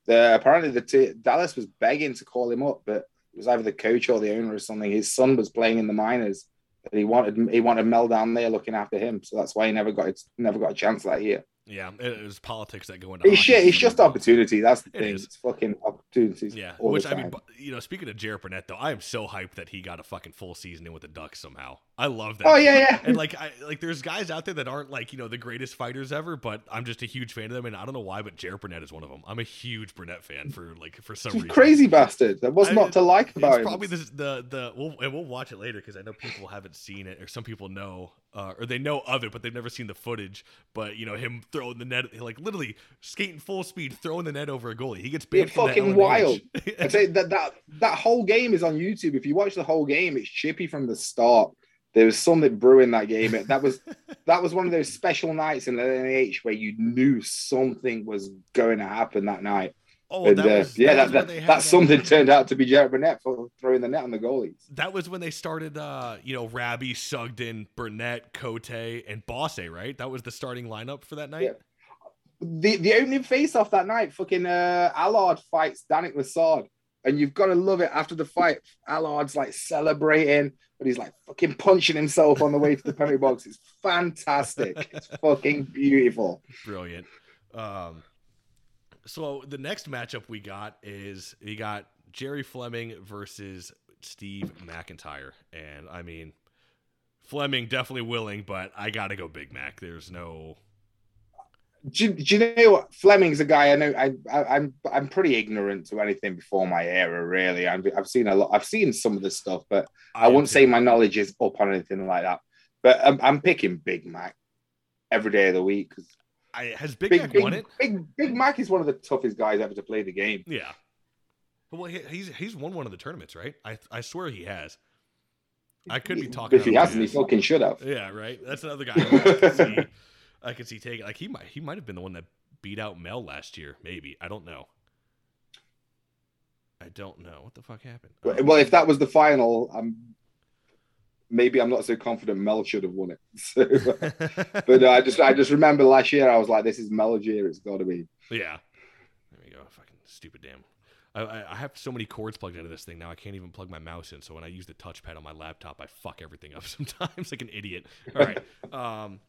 Speaker 8: the apparently the t- Dallas was begging to call him up, but it was either the coach or the owner or something. His son was playing in the minors, and he wanted he wanted Mel down there looking after him. So that's why he never got never got a chance that year.
Speaker 7: Yeah, it, was politics that go into.
Speaker 8: It's shit. It's just opportunity. That's the
Speaker 7: It
Speaker 8: thing.
Speaker 7: is.
Speaker 8: It's fucking opportunities.
Speaker 7: Yeah, which I mean, you know, speaking of Garrett Burnett, though, I am so hyped that he got a fucking full season in with the Ducks somehow. I love that.
Speaker 8: Oh yeah, yeah.
Speaker 7: And like, I like, there's guys out there that aren't like you know the greatest fighters ever, but I'm just a huge fan of them, and I don't know why, but Garrett Burnett is one of them. I'm a huge Burnett fan for like for some reason.
Speaker 8: crazy bastard. There was
Speaker 7: I-
Speaker 8: not to like about
Speaker 7: It's
Speaker 8: him.
Speaker 7: probably the the the we'll, and we'll watch it later because I know people haven't seen it, or some people know, uh, or they know of it, but they've never seen the footage. But you know him throwing the net, like literally skating full speed, throwing the net over a goalie. He gets banned that
Speaker 8: fucking wild. I say that that that whole game is on YouTube. If you watch the whole game, it's chippy from the start. There was something brewing that game. That was that was one of those special nights in the NH where you knew something was going to happen that night.
Speaker 7: oh,
Speaker 8: and
Speaker 7: that
Speaker 8: uh,
Speaker 7: was,
Speaker 8: yeah,
Speaker 7: that,
Speaker 8: that, that, that something turned out to be Garrett Burnett for throwing the net on the goalies.
Speaker 7: That was when they started, uh, you know, Rabby, Sugden, Burnett, Cote, and Bosse, right? That was the starting lineup for that night.
Speaker 8: Yeah. The the opening face off that night, fucking uh, Allard fights Danik Lassard. And you've got to love it after the fight. Allard's like celebrating, but he's like fucking punching himself on the way to the penalty box. It's fantastic. It's fucking beautiful.
Speaker 7: Brilliant. Um, so the next matchup we got is we got Jerry Fleming versus Steve McIntyre, and I mean Fleming definitely willing, but I got to go Big Mac. There's no.
Speaker 8: Do, you- do you know what? Fleming's a guy I know. I, I, I'm I'm pretty ignorant to anything before my era. Really, I've, I've seen a lot. I've seen some of this stuff, but I wouldn't say my knowledge is up on anything like that. But I'm, I'm picking Big Mac every day of the week.
Speaker 7: I, has Big,
Speaker 8: Big,
Speaker 7: Mac
Speaker 8: Big,
Speaker 7: won it?
Speaker 8: Big, Big Mac is one of the toughest guys ever to play the game.
Speaker 7: Yeah. Well, he, he's he's won one of the tournaments, right? I I swear he has. I could be talking.
Speaker 8: If he hasn't, he fucking should have.
Speaker 7: Yeah, right. That's another guy I could see. Taking like he might he might have been the one that beat out Mel last year. Maybe I don't know. I don't know what the fuck happened. Um,
Speaker 8: Well, if that was the final, I'm maybe I'm not so confident Mel should have won it. So, but uh, I just I just remember last year I was like, this is Mel's year. It's got to be.
Speaker 7: yeah, there we go. Fucking stupid damn. I, I I have so many cords plugged into this thing now. I can't even plug my mouse in. So when I use the touchpad on my laptop, I fuck everything up sometimes like an idiot. All right. Um,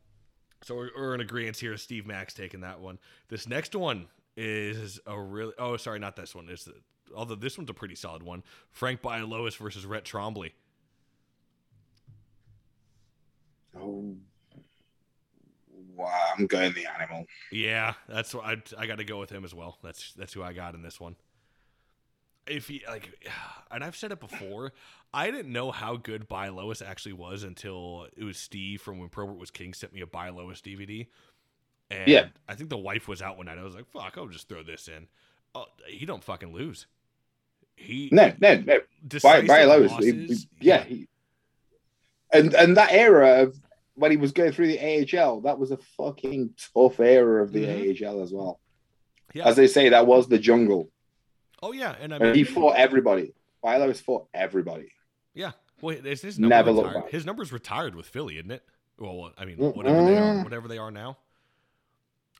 Speaker 7: so we're, we're in agreement here. Steve Max taking that one. This next one is a really. Oh, sorry, not this one. It's although this one's a pretty solid one. Frank Bialowas versus Rhett Trombley.
Speaker 8: Oh, wow! I'm going the animal.
Speaker 7: Yeah, that's what I I got to go with him as well. That's that's who I got in this one. If he like, and I've said it before, I didn't know how good Bialowas actually was until it was Steve from when Probert was King sent me a Bialowas DVD. And
Speaker 8: Yeah.
Speaker 7: I think the wife was out one night. I was like, "Fuck, I'll just throw this in." Oh, he don't fucking lose. He
Speaker 8: No, no, no. By, by Lois,
Speaker 7: losses,
Speaker 8: he- yeah. He, and and that era of when he was going through the AHL, that was a fucking tough era of the
Speaker 7: Mhm.
Speaker 8: AHL as well.
Speaker 7: yeah.
Speaker 8: As they say, that was the jungle.
Speaker 7: Oh yeah, and I
Speaker 8: And
Speaker 7: mean,
Speaker 8: he fought everybody. Bialowas fought everybody.
Speaker 7: Yeah. Well, is his number
Speaker 8: Never look
Speaker 7: retired? His number's retired with Philly, isn't it? Well, I mean, whatever they are, whatever they are now.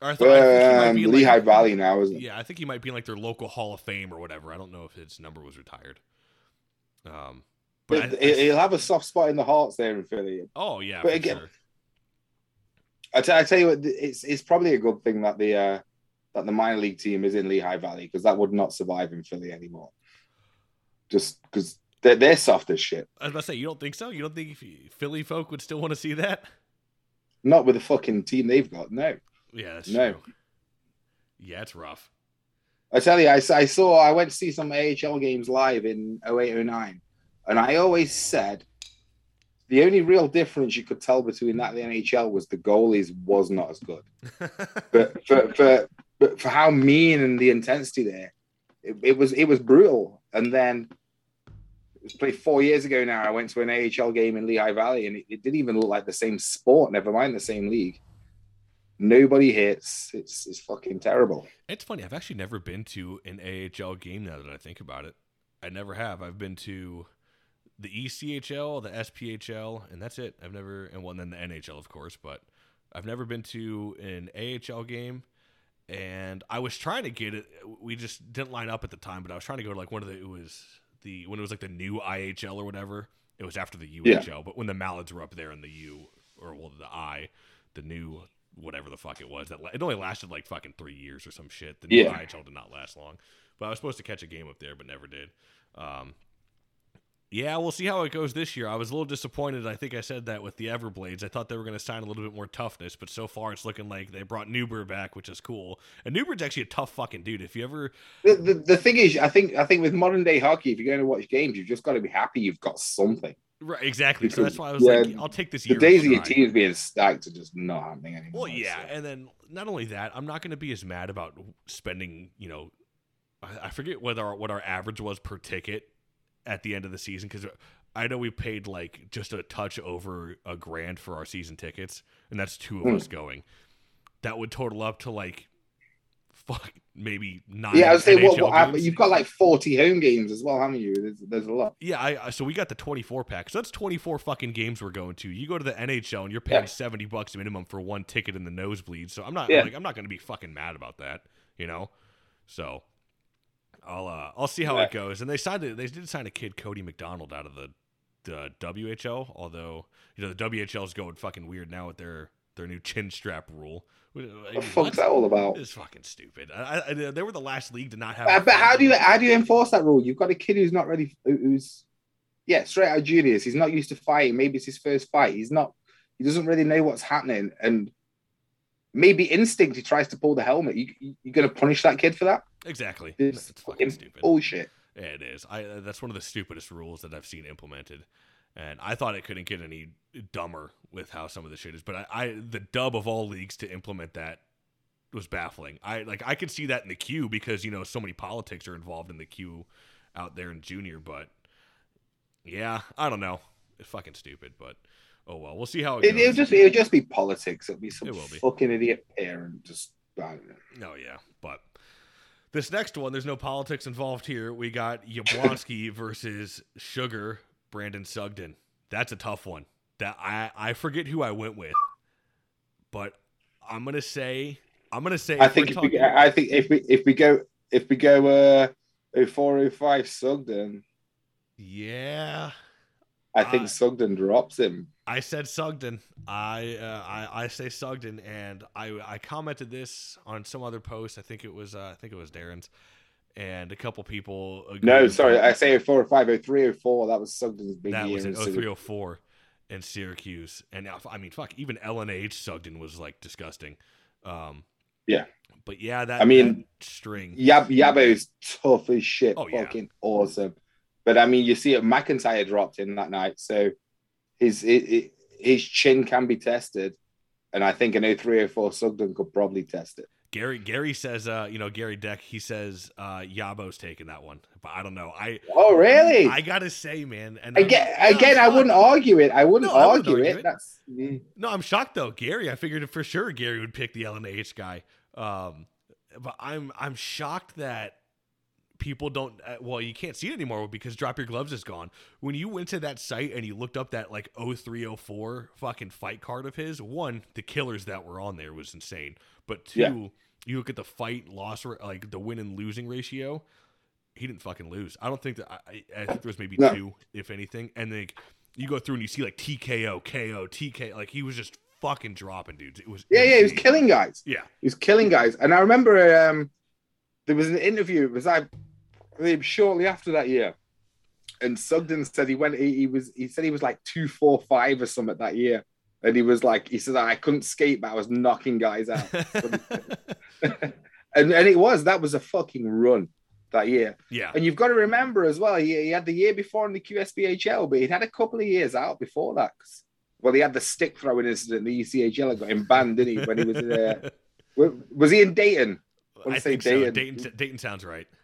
Speaker 7: Or I, thought, I think he might be
Speaker 8: Lehigh
Speaker 7: like,
Speaker 8: Valley now, isn't it?
Speaker 7: Yeah, I think he might be in like their local Hall of Fame or whatever. I don't know if his number was retired. Um, but I-
Speaker 8: But
Speaker 7: I-
Speaker 8: he'll have a soft spot in the hearts there in Philly.
Speaker 7: oh yeah,
Speaker 8: but
Speaker 7: for
Speaker 8: again-
Speaker 7: sure.
Speaker 8: I tell, tell you what, it's it's probably a good thing that the uh, that the minor league team is in Lehigh Valley because that would not survive in Philly anymore. Just because They're, they're soft as shit.
Speaker 7: I was about to say, you don't think so? You don't think Philly folk would still want to see that?
Speaker 8: Not with the fucking team they've got. No.
Speaker 7: Yeah, that's
Speaker 8: No.
Speaker 7: true. Yeah, it's rough.
Speaker 8: I tell you, I saw, I went to see some AHL games live in 08, 09, and I always said the only real difference you could tell between that and the NHL was the goalies was not as good. But for, for, but for how mean and the intensity there, it, it was it was brutal. And then it was played four years ago now. I went to an AHL game in Lehigh Valley, and it, it didn't even look like the same sport. Never mind the same league. Nobody hits. It's it's fucking terrible.
Speaker 7: It's funny. I've actually never been to an AHL game now that I think about it. I never have. I've been to the ECHL, the SPHL, and that's it. I've never, and well, and then the NHL, of course, but I've never been to an AHL game. And I was trying to get it. We just didn't line up at the time, but I was trying to go to like one of the. It was the when it was like the new IHL or whatever. It was after the UHL,
Speaker 8: Yeah.
Speaker 7: but when the Mallards were up there in the U or well the I, the new whatever the fuck it was that it only lasted like fucking three years or some shit. The new
Speaker 8: Yeah.
Speaker 7: IHL did not last long, but I was supposed to catch a game up there, but never did. Um, yeah, we'll see how it goes this year. I was a little disappointed. I think I said that with the Everblades. I thought they were going to sign a little bit more toughness, but so far it's looking like they brought Newber back, which is cool. And Newber's actually a tough fucking dude. If you ever,
Speaker 8: The, the, the thing is, I think I think with modern day hockey, if you're going to watch games, you've just got to be happy you've got something.
Speaker 7: right, exactly. So that's why I was
Speaker 8: yeah,
Speaker 7: like, I'll take this year.
Speaker 8: The
Speaker 7: days
Speaker 8: of your teams being stacked are just not happening anymore.
Speaker 7: Well, yeah,
Speaker 8: so.
Speaker 7: and then not only that, I'm not going to be as mad about spending. You know, I, I forget what our what our average was per ticket at the end of the season because I know we paid like just a touch over a grand for our season tickets, and that's two of
Speaker 8: Hmm.
Speaker 7: us going. That would total up to like, fuck, maybe nine.
Speaker 8: Yeah, I was saying, what, happened? You've got like 40 home games as well, haven't you? There's, there's a lot.
Speaker 7: Yeah, I, I so we got the 24 pack. So that's 24 fucking games we're going to. You go to the NHL and you're paying
Speaker 8: Yeah.
Speaker 7: 70 bucks minimum for one ticket in the nosebleed. So I'm not
Speaker 8: Yeah.
Speaker 7: like I'm not going to be fucking mad about that, you know. So I'll uh I'll see how
Speaker 8: Yeah.
Speaker 7: it goes. And they signed it. They did sign a kid Cody McDonald out of the the WHL, although you know the WHL is going fucking weird now with their their new chin strap rule.
Speaker 8: What the fuck's that all about?
Speaker 7: It's fucking stupid. I, I, they were the last league to not have.
Speaker 8: Uh, but how do you how do you enforce that rule? You've got a kid who's not ready, who's yeah, straight out of juniors. He's not used to fighting. Maybe it's his first fight. He's not. He doesn't really know what's happening, and maybe instinct. He tries to pull the helmet. You, you you're going to punish that kid for that?
Speaker 7: Exactly?
Speaker 8: It's
Speaker 7: It's fucking stupid.
Speaker 8: bullshit.
Speaker 7: Yeah, it is. I that's one of the stupidest rules that I've seen implemented, and I thought it couldn't get any dumber with how some of the shit is. But I, I the dub of all leagues to implement that was baffling. I like I could see that in the queue because you know so many politics are involved in the queue out there in junior. But yeah, I don't know. It's fucking stupid, but oh well. We'll see how it
Speaker 8: It,
Speaker 7: goes.
Speaker 8: it'll just it'll just be politics. It'll be some
Speaker 7: It will be.
Speaker 8: fucking idiot parent just. I don't know.
Speaker 7: Oh yeah, this next one, there's no politics involved here. We got Yablonski versus Sugar Brandon Sugden. That's a tough one. That I I forget who I went with, but I'm gonna say I'm gonna say
Speaker 8: I think if we, I think if we if we go if we go uh 0405 Sugden,
Speaker 7: yeah.
Speaker 8: I think
Speaker 7: Uh,
Speaker 8: Sugden drops him.
Speaker 7: I said Sugden. I, uh, I I say Sugden, and I I commented this on some other post. I think it was uh, I think it was Darren's, and a couple people. agreed
Speaker 8: No, sorry. I say 0405 0304. That was Sugden's big
Speaker 7: that
Speaker 8: year.
Speaker 7: was
Speaker 8: in
Speaker 7: in
Speaker 8: Sydney.
Speaker 7: 0304 in Syracuse, and I mean, fuck, even LNH Sugden was like disgusting. Um,
Speaker 8: Yeah.
Speaker 7: but yeah, that
Speaker 8: I mean,
Speaker 7: that string.
Speaker 8: Yab Yabo's tough as shit.
Speaker 7: Oh, yeah.
Speaker 8: fucking awesome. But I mean, you see it. McIntyre dropped in that night, so his his, his chin can be tested, and I think an 0304 Sugden could probably test it.
Speaker 7: Gary Gary says, uh, you know, Gary Deck, he says uh, Yabo's taking that one, but I don't know. I
Speaker 8: Oh, really?
Speaker 7: I gotta say, man, and
Speaker 8: again,
Speaker 7: I'm-
Speaker 8: again,
Speaker 7: I'm
Speaker 8: I wouldn't argue it. I wouldn't
Speaker 7: No, I wouldn't
Speaker 8: argue,
Speaker 7: argue
Speaker 8: it.
Speaker 7: it.
Speaker 8: That's mm.
Speaker 7: No, I'm shocked though. Gary, I figured for sure Gary would pick the LNH guy. Um, but I'm I'm shocked that people don't. Uh, well, you can't see it anymore because Drop Your Gloves is gone. When you went to that site and you looked up that like 0304 fucking fight card of his, one the killers that were on there was insane. But two,
Speaker 8: Yeah.
Speaker 7: you look at the fight loss like the win and losing ratio. He didn't fucking lose. I don't think that. I, I think there was maybe
Speaker 8: No.
Speaker 7: two, if anything. And then you go through and you see like TKO, KO, TK. Like he was just fucking dropping dudes. It was
Speaker 8: yeah, yeah. He was killing guys.
Speaker 7: Yeah,
Speaker 8: He was killing guys. And I remember um, there was an interview. It was like shortly after that year, and Sugden said he went. He, he was. He said he was like two, four, five or something that year, and he was like, he said I couldn't skate, but I was knocking guys out. and and it was that was a fucking run that year.
Speaker 7: Yeah.
Speaker 8: And you've got to remember as well, he, he had the year before in the QSPHL, but he'd had a couple of years out before that. 'cause- Well, he had the stick throwing incident in the ECHL and got him banned, didn't he? When he was in, uh, was he in Dayton? I
Speaker 7: I
Speaker 8: say
Speaker 7: think so.
Speaker 8: Dayton.
Speaker 7: Dayton. Dayton sounds right.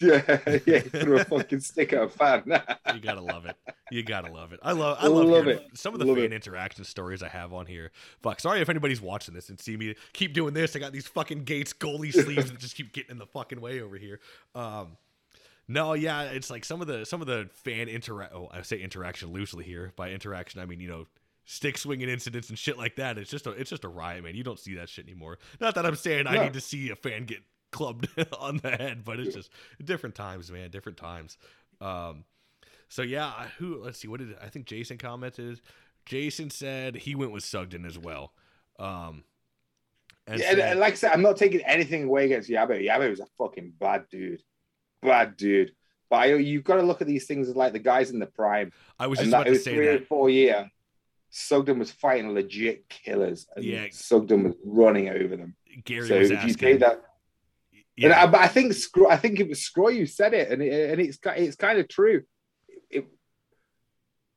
Speaker 8: Yeah, yeah, threw a fucking stick at a fan.
Speaker 7: You gotta love it. You gotta love it. I love. I
Speaker 8: I
Speaker 7: love,
Speaker 8: love it.
Speaker 7: Some of the
Speaker 8: Love
Speaker 7: fan
Speaker 8: it.
Speaker 7: interaction stories I have on here. Fuck. Sorry if anybody's watching this and see me keep doing this. I got these fucking Gates goalie sleeves that just keep getting in the fucking way over here. Um, no, yeah, it's like some of the some of the fan interact. Oh, I say interaction loosely here. By interaction, I mean you know stick swinging incidents and shit like that. It's just a it's just a riot, man. You don't see that shit anymore. Not that I'm saying I need to see a fan get clubbed on the head, but it's just different times, man. Different times. Um, so yeah, who? Let's see. What did I think? Jason commented. Jason said he went with Sugden as well. Um, and
Speaker 8: Yeah, and, like I said, I'm not taking anything away against Yabe. Yabe was a fucking bad dude, bad dude. But I, you've got to look at these things as like the guys in the prime.
Speaker 7: I was just
Speaker 8: that
Speaker 7: about to
Speaker 8: was
Speaker 7: say
Speaker 8: three
Speaker 7: that.
Speaker 8: or four year. Sugden was fighting legit killers, and
Speaker 7: Yeah.
Speaker 8: Sugden was running over them.
Speaker 7: Gary
Speaker 8: so if you
Speaker 7: asking.
Speaker 8: take that,
Speaker 7: yeah,
Speaker 8: and I, but I think Scro- I think it was Sgroi who said it, and it, and it's it's kind of true. It,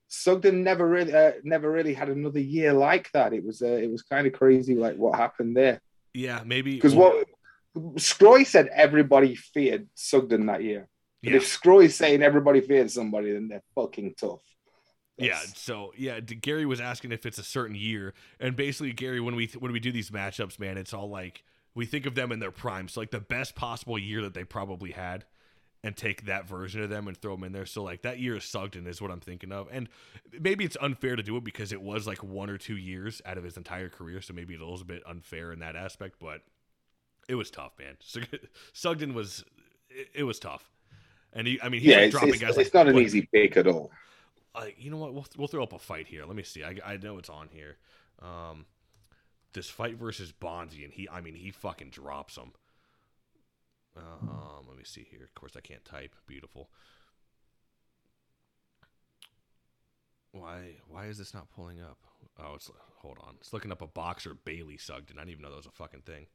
Speaker 8: Sugden never really uh, never really had another year like that. It was uh, it was kind of crazy, like what happened there.
Speaker 7: yeah, maybe
Speaker 8: Because
Speaker 7: well,
Speaker 8: what Sgroi said everybody feared Sugden that year. But
Speaker 7: Yeah.
Speaker 8: if Sgroi's saying everybody feared somebody, then they're fucking tough.
Speaker 7: Yeah, so yeah, D- Gary was asking if it's a certain year, and basically, Gary, when we when we do these matchups, man, it's all like we think of them in their prime, so like the best possible year that they probably had, and take that version of them and throw them in there. So like that year of Sugden is what I'm thinking of, and maybe it's unfair to do it because it was like one or two years out of his entire career, so maybe it's a little bit unfair in that aspect, but it was tough, man. Sug- Sugden was it, was tough, and he, I mean, he's
Speaker 8: yeah,
Speaker 7: like
Speaker 8: it's,
Speaker 7: dropping
Speaker 8: it's,
Speaker 7: guys
Speaker 8: it's
Speaker 7: like
Speaker 8: not an
Speaker 7: what-
Speaker 8: easy pick at all.
Speaker 7: You know what? We'll, we'll throw up a fight here. Let me see. I, I know it's on here. Um, this fight versus Bonvie, and he, I mean, he fucking drops him. Um, let me see here. Of course, I can't type. Beautiful. Why? Why is this not pulling up? Oh, it's hold on. It's looking up a boxer Bailey Sugden. I didn't even know that was a fucking thing.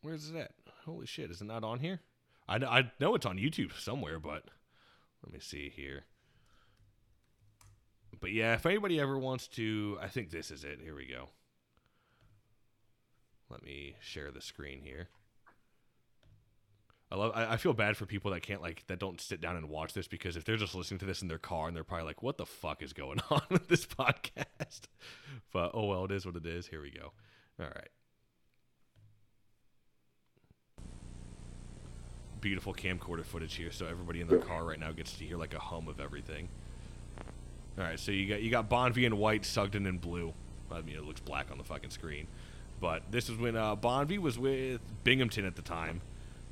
Speaker 7: Where's it at? Holy shit! Is it not on here? I I know it's on YouTube somewhere, but let me see here. But yeah, if anybody ever wants to, I think this is it. Here we go. Let me share the screen here. I love. I, I feel bad for people that can't like that don't sit down and watch this because if they're just listening to this in their car and they're probably like, "What the fuck is going on with this podcast?" But oh well, it is what it is. Here we go. All right. Beautiful camcorder footage here, so everybody in their car right now gets to hear like a hum of everything. All right, so you got you got Bonvie in white, Sugden in blue. I mean, it looks black on the fucking screen, but this is when uh, Bonvie was with Binghamton at the time,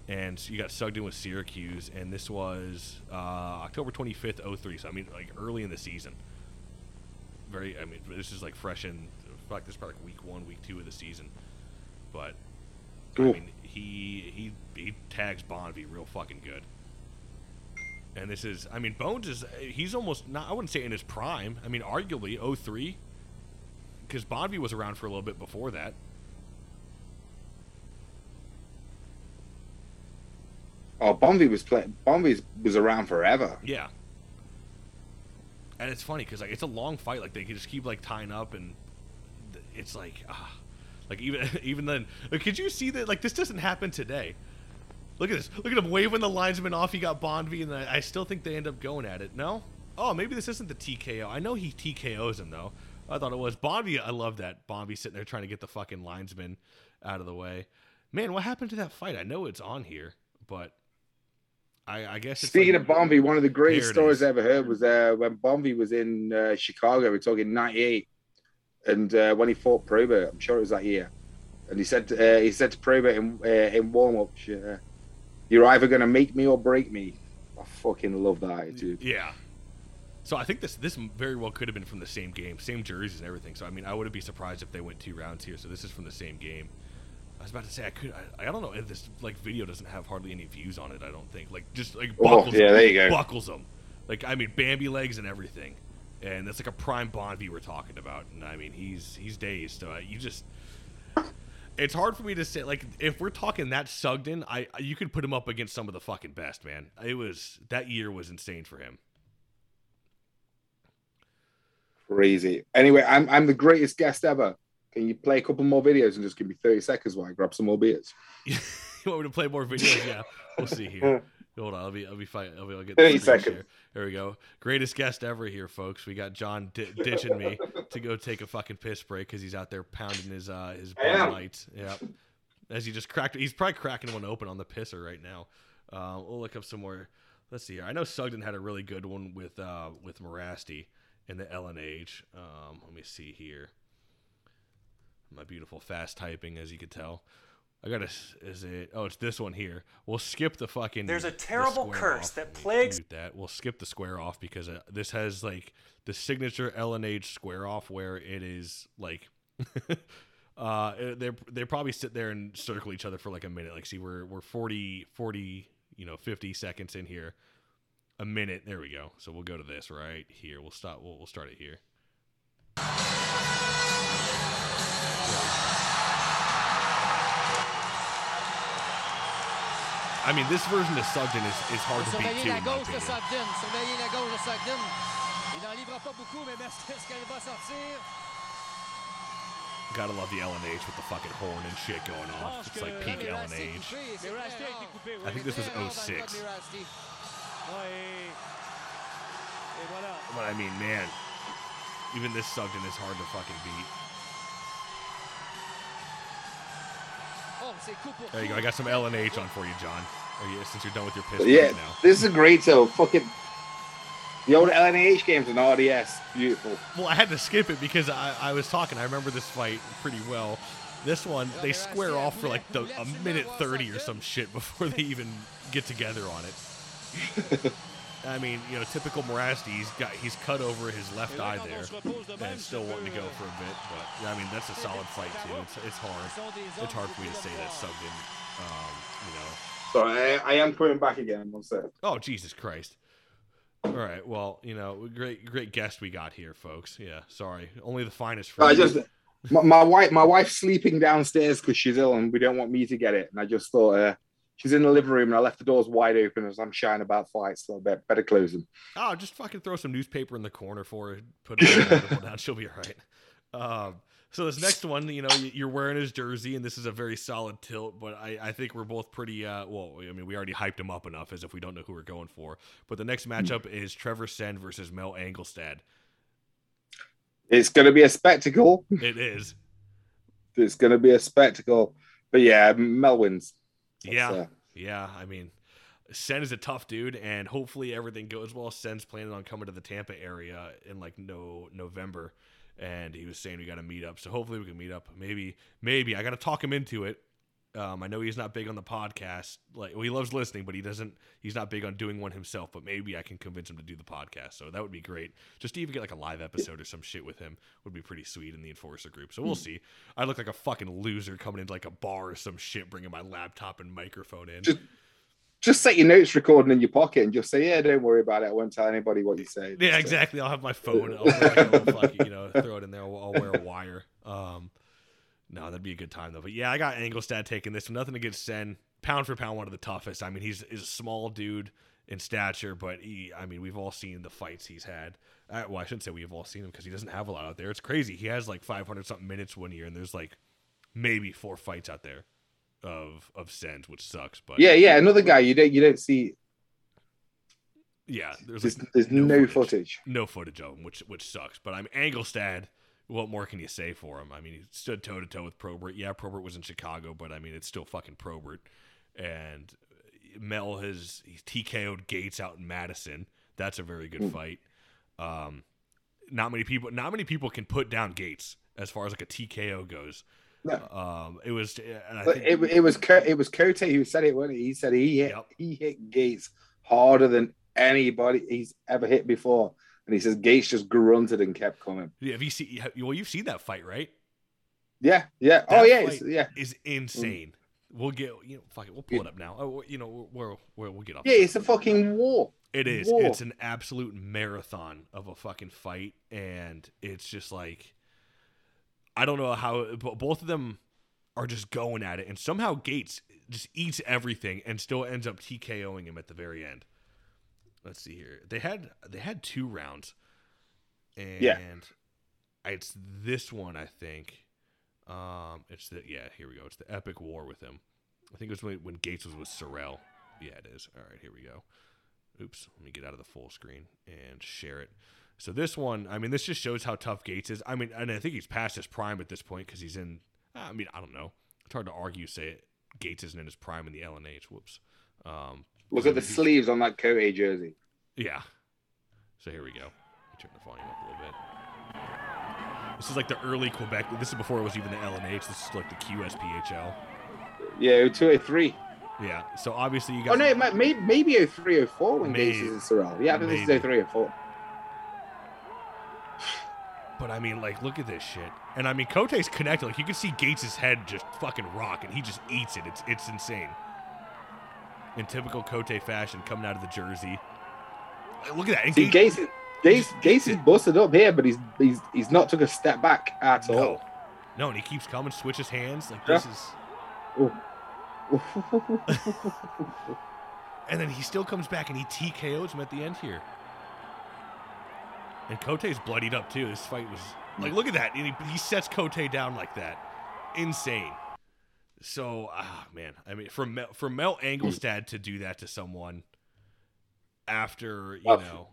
Speaker 7: and you got Sugden with Syracuse, and this was uh, October twenty fifth, 03. So I mean, like early in the season. Very, I mean, this is like fresh in. Fuck, this is probably like week one, week two of the season, but I mean, he he he tags Bonvie real fucking good. And this is, I mean, Bones is, he's almost not, I wouldn't say in his prime. I mean, arguably 03, because Bonvie was around for a little bit before that.
Speaker 8: Oh, Bonvie was playing. Bonvie was around forever.
Speaker 7: Yeah. And it's funny because like it's a long fight. Like they can just keep like tying up, and it's like, ah, like even even then, like, could you see that? Like this doesn't happen today. Look at this. Look at him waving the linesman off. He got Bonvie, and I, I still think they end up going at it. No. Oh, maybe this isn't the TKO. I know he TKOs him though. I thought it was Bonvie. I love that Bonvie sitting there trying to get the fucking linesman out of the way. Man, what happened to that fight? I know it's on here, but I, I guess it's
Speaker 8: Speaking
Speaker 7: like-
Speaker 8: of Bonvie, one of the greatest stories. I ever heard was uh, when Bonvie was in uh, Chicago. We're talking '98, and uh, when he fought Probert, I'm sure it was that year. And he said, uh, he said to Probert in uh, in warm up, uh, "You're either going to make me or break me." I fucking love that attitude.
Speaker 7: Yeah. So I think this this very well could have been from the same game, same jerseys and everything. So I mean, I wouldn't be surprised if they went two rounds here. So this is from the same game. I was about to say I could. I, I don't know if this like video doesn't have hardly any views on it. I don't think like just like
Speaker 8: Oh, yeah,
Speaker 7: them,
Speaker 8: there you go.
Speaker 7: Buckles them. Like I mean, Bambi legs and everything, and that's like a prime Bonvie we're talking about. And I mean, he's he's dazed. So uh, you just. It's hard for me to say like if we're talking that Sugden, I you could put him up against some of the fucking best, man. It was that year was insane for him.
Speaker 8: Crazy. Anyway, I'm I'm the greatest guest ever. Can you play a couple more videos and just give me 30 seconds while I grab some more beers?
Speaker 7: you want me to play more videos? Yeah, we'll see here. Hold on, I'll be I'll be fine. I'll be I'll get
Speaker 8: 30 seconds.
Speaker 7: share. There we go. Greatest guest ever here, folks. We got John di- ditching me to go take a fucking piss break because he's out there pounding his uh his. Lights. Yeah, as he just cracked. He's probably cracking one open on the pisser right now. Uh, we'll look up some more. Let's see here. I know Sugden had a really good one with uh with Mirasty in the LNH. Um, let me see here. My beautiful fast typing, as you could tell. I gotta. Is it? Oh, it's this one here. We'll skip the fucking.
Speaker 10: There's a terrible curse
Speaker 7: off.
Speaker 10: that plagues-
Speaker 7: that. We'll skip the square off because uh, this has like the signature LNH square off where it is like. uh they they probably sit there and circle each other for like a minute like see we're we're 40 40 you know 50 seconds in here a minute there we go so we'll go to this right here we'll stop we'll, we'll start it here I mean, this version of Sugden is, is hard to beat too. in my
Speaker 6: gauche de
Speaker 7: opinion.
Speaker 6: Sugden. Surveillez la gauche de Sugden. Il n'en livre pas beaucoup, mais est-ce qu'elle va sortir?
Speaker 7: Gotta love the LNH with the fucking horn and shit going off. It's like peak LNH.
Speaker 3: Mirasty a été coupé, oui.
Speaker 7: I think this was
Speaker 6: Très rare dans le
Speaker 7: 06.
Speaker 6: cas de Mirasty.
Speaker 3: Ouais, et, et voilà.
Speaker 7: But I mean, man, even this Sugden is hard to fucking beat. There you go. I got some LNH on for you, John. Oh, or you, since you're done with your piss
Speaker 8: But yeah,
Speaker 7: break now.
Speaker 8: this is great. So fucking the old LNH games and RDS, beautiful.
Speaker 7: Well, I had to skip it because I, I was talking. I remember this fight pretty well. This one, they square off for like the, a minute 30 or some shit before they even get together on it. I mean, you know, typical Mirasty, he's got he's cut over his left eye there, and still wanting to go for a bit. But yeah, I mean, that's a solid fight too. It's, it's hard. It's hard for me to say that Sugden, um, you know,
Speaker 8: So I, I am coming back again. One sec.
Speaker 7: Oh Jesus Christ! All right, well, you know, great, great guest we got here, folks. Yeah, sorry, only the finest. For
Speaker 8: I
Speaker 7: you.
Speaker 8: just my, my wife my wife's sleeping downstairs because she's ill and we don't want me to get it. And I just thought uh, she's in the living room and I left the doors wide open as I'm shying about fights. a little bit. better close them.
Speaker 7: oh, just fucking throw some newspaper in the corner for her. Put it down. She'll be all right. Um, so this next one, you know, you're wearing his jersey, and this is a very solid tilt. But I, I think we're both pretty. Uh, well, I mean, we already hyped him up enough as if we don't know who we're going for. But the next matchup is Trevor Sen versus Mel Angelstad.
Speaker 8: It's going to be a spectacle.
Speaker 7: It is.
Speaker 8: It's going to be a spectacle. But yeah, Mel wins.
Speaker 7: Yeah.
Speaker 8: uh,
Speaker 7: Yeah, I mean, Sen is a tough dude, and hopefully everything goes well. Sen's planning on coming to the Tampa area in like no November, and he was saying we got to meet up. So hopefully we can meet up. Maybe, maybe I got to talk him into it. Um, I know he's not big on the podcast. Like, well, he loves listening, but he doesn't. He's not big on doing one himself. But maybe I can convince him to do the podcast. So that would be great. Just to even get like a live episode or some shit with him would be pretty sweet in the enforcer group. So we'll see. I look like a fucking loser coming into like a bar or some shit, bringing my laptop and microphone in.
Speaker 8: Just- Just set your notes recording in your pocket and just say, yeah, don't worry about it. I won't tell anybody what you say.
Speaker 7: Yeah, exactly. I'll have my phone. I'll like fucking, you know, throw it in there. I'll, I'll wear a wire. Um, no, that'd be a good time though. But yeah, I got Angelstad taking this. Nothing against Sen. Pound for pound, one of the toughest. I mean, he's, he's a small dude in stature, but he. I mean, we've all seen the fights he's had. Uh, well, I shouldn't say we've all seen him because he doesn't have a lot out there. It's crazy. He has like 500 something minutes one year, and there's like maybe four fights out there of of Sen's, which sucks. But
Speaker 8: yeah, yeah. Another guy you don't you don't see.
Speaker 7: yeah, there's
Speaker 8: There's,
Speaker 7: like,
Speaker 8: there's no, footage.
Speaker 7: no footage of him, which which sucks. But I'm Angelstad. What more can you say for him? I mean, he stood toe to toe with Probert. Yeah, Probert was in Chicago, but I mean, it's still fucking Probert. And Mel has he's TKO'd Gates out in Madison. That's a very good
Speaker 8: Mm.
Speaker 7: fight. Um, not many people, not many people can put down Gates as far as like a TKO goes.
Speaker 8: No.
Speaker 7: Um, it was, and I think,
Speaker 8: it, it was it was Cote who said it. Wasn't he? he said he hit
Speaker 7: Yep.
Speaker 8: he hit Gates harder than anybody he's ever hit before, and he says Gates just grunted and kept coming.
Speaker 7: yeah, have you seen? Well, you've seen that fight, right?
Speaker 8: Yeah, yeah.
Speaker 7: That
Speaker 8: oh yeah, it's, yeah.
Speaker 7: is insane. We'll get you know, fuck it. We'll pull it up now. Oh, you know, we're, we're, we'll get off.
Speaker 8: Yeah, it's a fucking war.
Speaker 7: It is.
Speaker 8: War.
Speaker 7: It's an absolute marathon of a fucking fight, and it's just like I don't know how, but both of them are just going at it, and somehow Gates just eats everything and still ends up TKOing him at the very end. Let's see here. They had they had two rounds, and
Speaker 8: Yeah.
Speaker 7: it's this one I think. Um, it's the yeah. Here we go. It's the epic war with him. I think it was when, when Gates was with Sorel. Yeah, it is. All right, here we go. Oops, let me get out of the full screen and share it. So this one, I mean, this just shows how tough Gates is. I mean, and I think he's past his prime at this point because he's in. I mean, I don't know. It's hard to argue. Say it. Gates isn't in his prime in the LNH. Whoops. Um,
Speaker 8: Look at the sleeves on that Cote jersey.
Speaker 7: Yeah. So here we go. Turn the volume up a little bit. This is like the early Quebec. This is before it was even the LNH. This is like the QSPHL.
Speaker 8: Yeah, 203.
Speaker 7: Yeah. So obviously you got.
Speaker 8: Oh no, it might, maybe maybe 03, 04 when Gates
Speaker 7: Maybe.
Speaker 8: is in Sorel. Yeah, I think this is 03 or 04.
Speaker 7: But I mean, like, look at this shit. And I mean, Cote's connected. Like, you can see Gates' head just fucking rock, and he just eats it. It's it's insane. In typical Cote fashion, coming out of the jersey. Look at that.
Speaker 8: See, is Gates, Gates busted up here, but he's he's he's not took a step back at
Speaker 7: no,
Speaker 8: all.
Speaker 7: no, and he keeps coming, switches hands. Like
Speaker 8: Yeah.
Speaker 7: this is. And then he still comes back and he TKOs him at the end here. And Cote's bloodied up too. This fight was like, look at that. And he, he sets Kote down like that. Insane. So, ah, man. I mean, for Mel, for Mel Angelstad to do that to someone after, you know.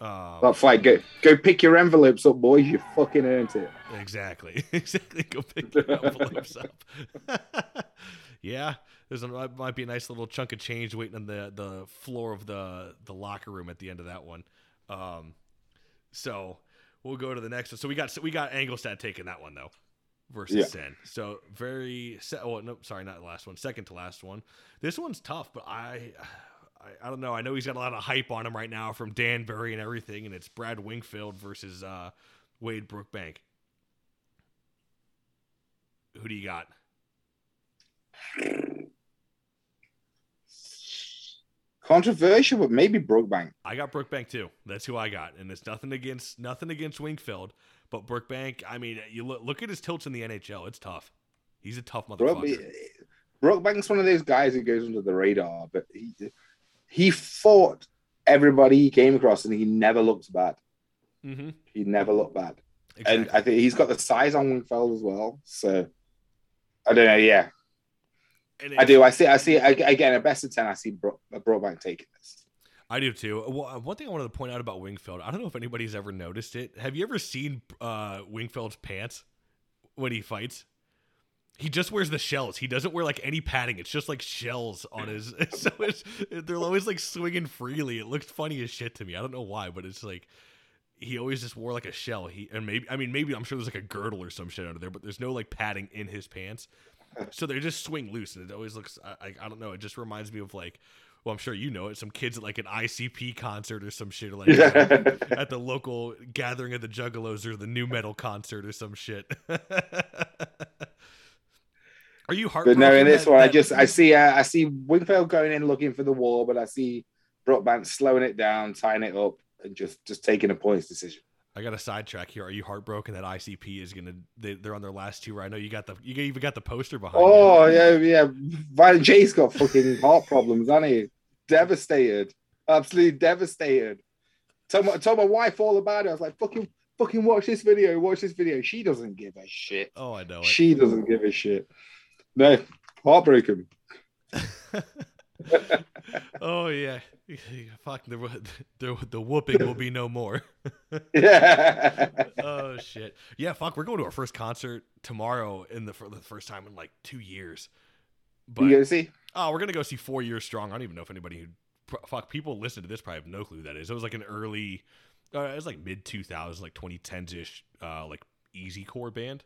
Speaker 7: Um,
Speaker 8: That fight, go go pick your envelopes up, boys. You fucking earned it.
Speaker 7: Exactly. exactly. Go pick your envelopes up. yeah, there's a, might be a nice little chunk of change waiting on the the floor of the the locker room at the end of that one. Um, so we'll go to the next one. So we got so we got Angelstad taking that one though versus
Speaker 8: Yeah.
Speaker 7: Sen. So very oh no sorry not the last one second to last one. This one's tough, but I. I, I don't know. I know he's got a lot of hype on him right now from Danbury and everything, and it's Brad Wingfield versus uh, Wade Brookbank. Who do you got?
Speaker 8: Controversial, but maybe Brookbank.
Speaker 7: I got Brookbank too. That's who I got, and it's nothing against nothing against Wingfield, but Brookbank. I mean, you look look at his tilts in the NHL. It's tough. He's a tough motherfucker.
Speaker 8: Brookbank's one of those guys who goes under the radar, but he he fought everybody he came across, and he never looked bad.
Speaker 7: Mm-hmm.
Speaker 8: He never looked bad,
Speaker 7: Exactly.
Speaker 8: and I think he's got the size on Wingfield as well. So I don't know. Yeah, I do. I see. I see. Again, a best of ten. I see Brook, Brookbank taking this.
Speaker 7: I do too. Well, one thing I wanted to point out about Wingfield, I don't know if anybody's ever noticed it. Have you ever seen uh, Wingfield's pants when he fights? He just wears the shells. He doesn't wear like any padding. It's just like shells on his. So it's they're always like swinging freely. It looks funny as shit to me. I don't know why, but it's like he always just wore like a shell. He and maybe I mean maybe I'm sure there's like a girdle or some shit under there, but there's no like padding in his pants. So they just swing loose, and it always looks. I, I, I don't know. It just reminds me of like, well, I'm sure you know it. Some kids at like an ICP concert or some shit, or like at the local gathering of the Juggalos or the new metal concert or some shit. Are you
Speaker 8: But
Speaker 7: heartbroken?
Speaker 8: no, in this
Speaker 7: that-
Speaker 8: one, I just I see uh, I see Wingfield going in looking for the war, but I see Brookbank slowing it down, tying it up, and just just taking a points decision.
Speaker 7: I got a sidetrack here. Are you heartbroken that ICP is gonna? They, they're on their last two. I know you got the. You even got the poster behind. you.
Speaker 8: Oh yeah, yeah. Violent J's got fucking heart problems, hasn't he? Devastated, absolutely devastated. Told my, told my wife all about it. I was like, fucking, fucking watch this video. Watch this video. She doesn't give a shit.
Speaker 7: Oh, I know it.
Speaker 8: She doesn't give a shit. No, heartbroken.
Speaker 7: oh yeah. Fuck the the the whooping will be no more.
Speaker 8: Yeah.
Speaker 7: oh shit. Yeah, fuck. We're going to our first concert tomorrow in the for the first time in like two years. But
Speaker 8: you gonna see?
Speaker 7: Oh, we're gonna go see Four Years Strong. I don't even know if anybody who fuck people listen to this probably have no clue who that is. It was like an early, uh, it was like mid 2000s, like 2010s ish, uh, like easy core band,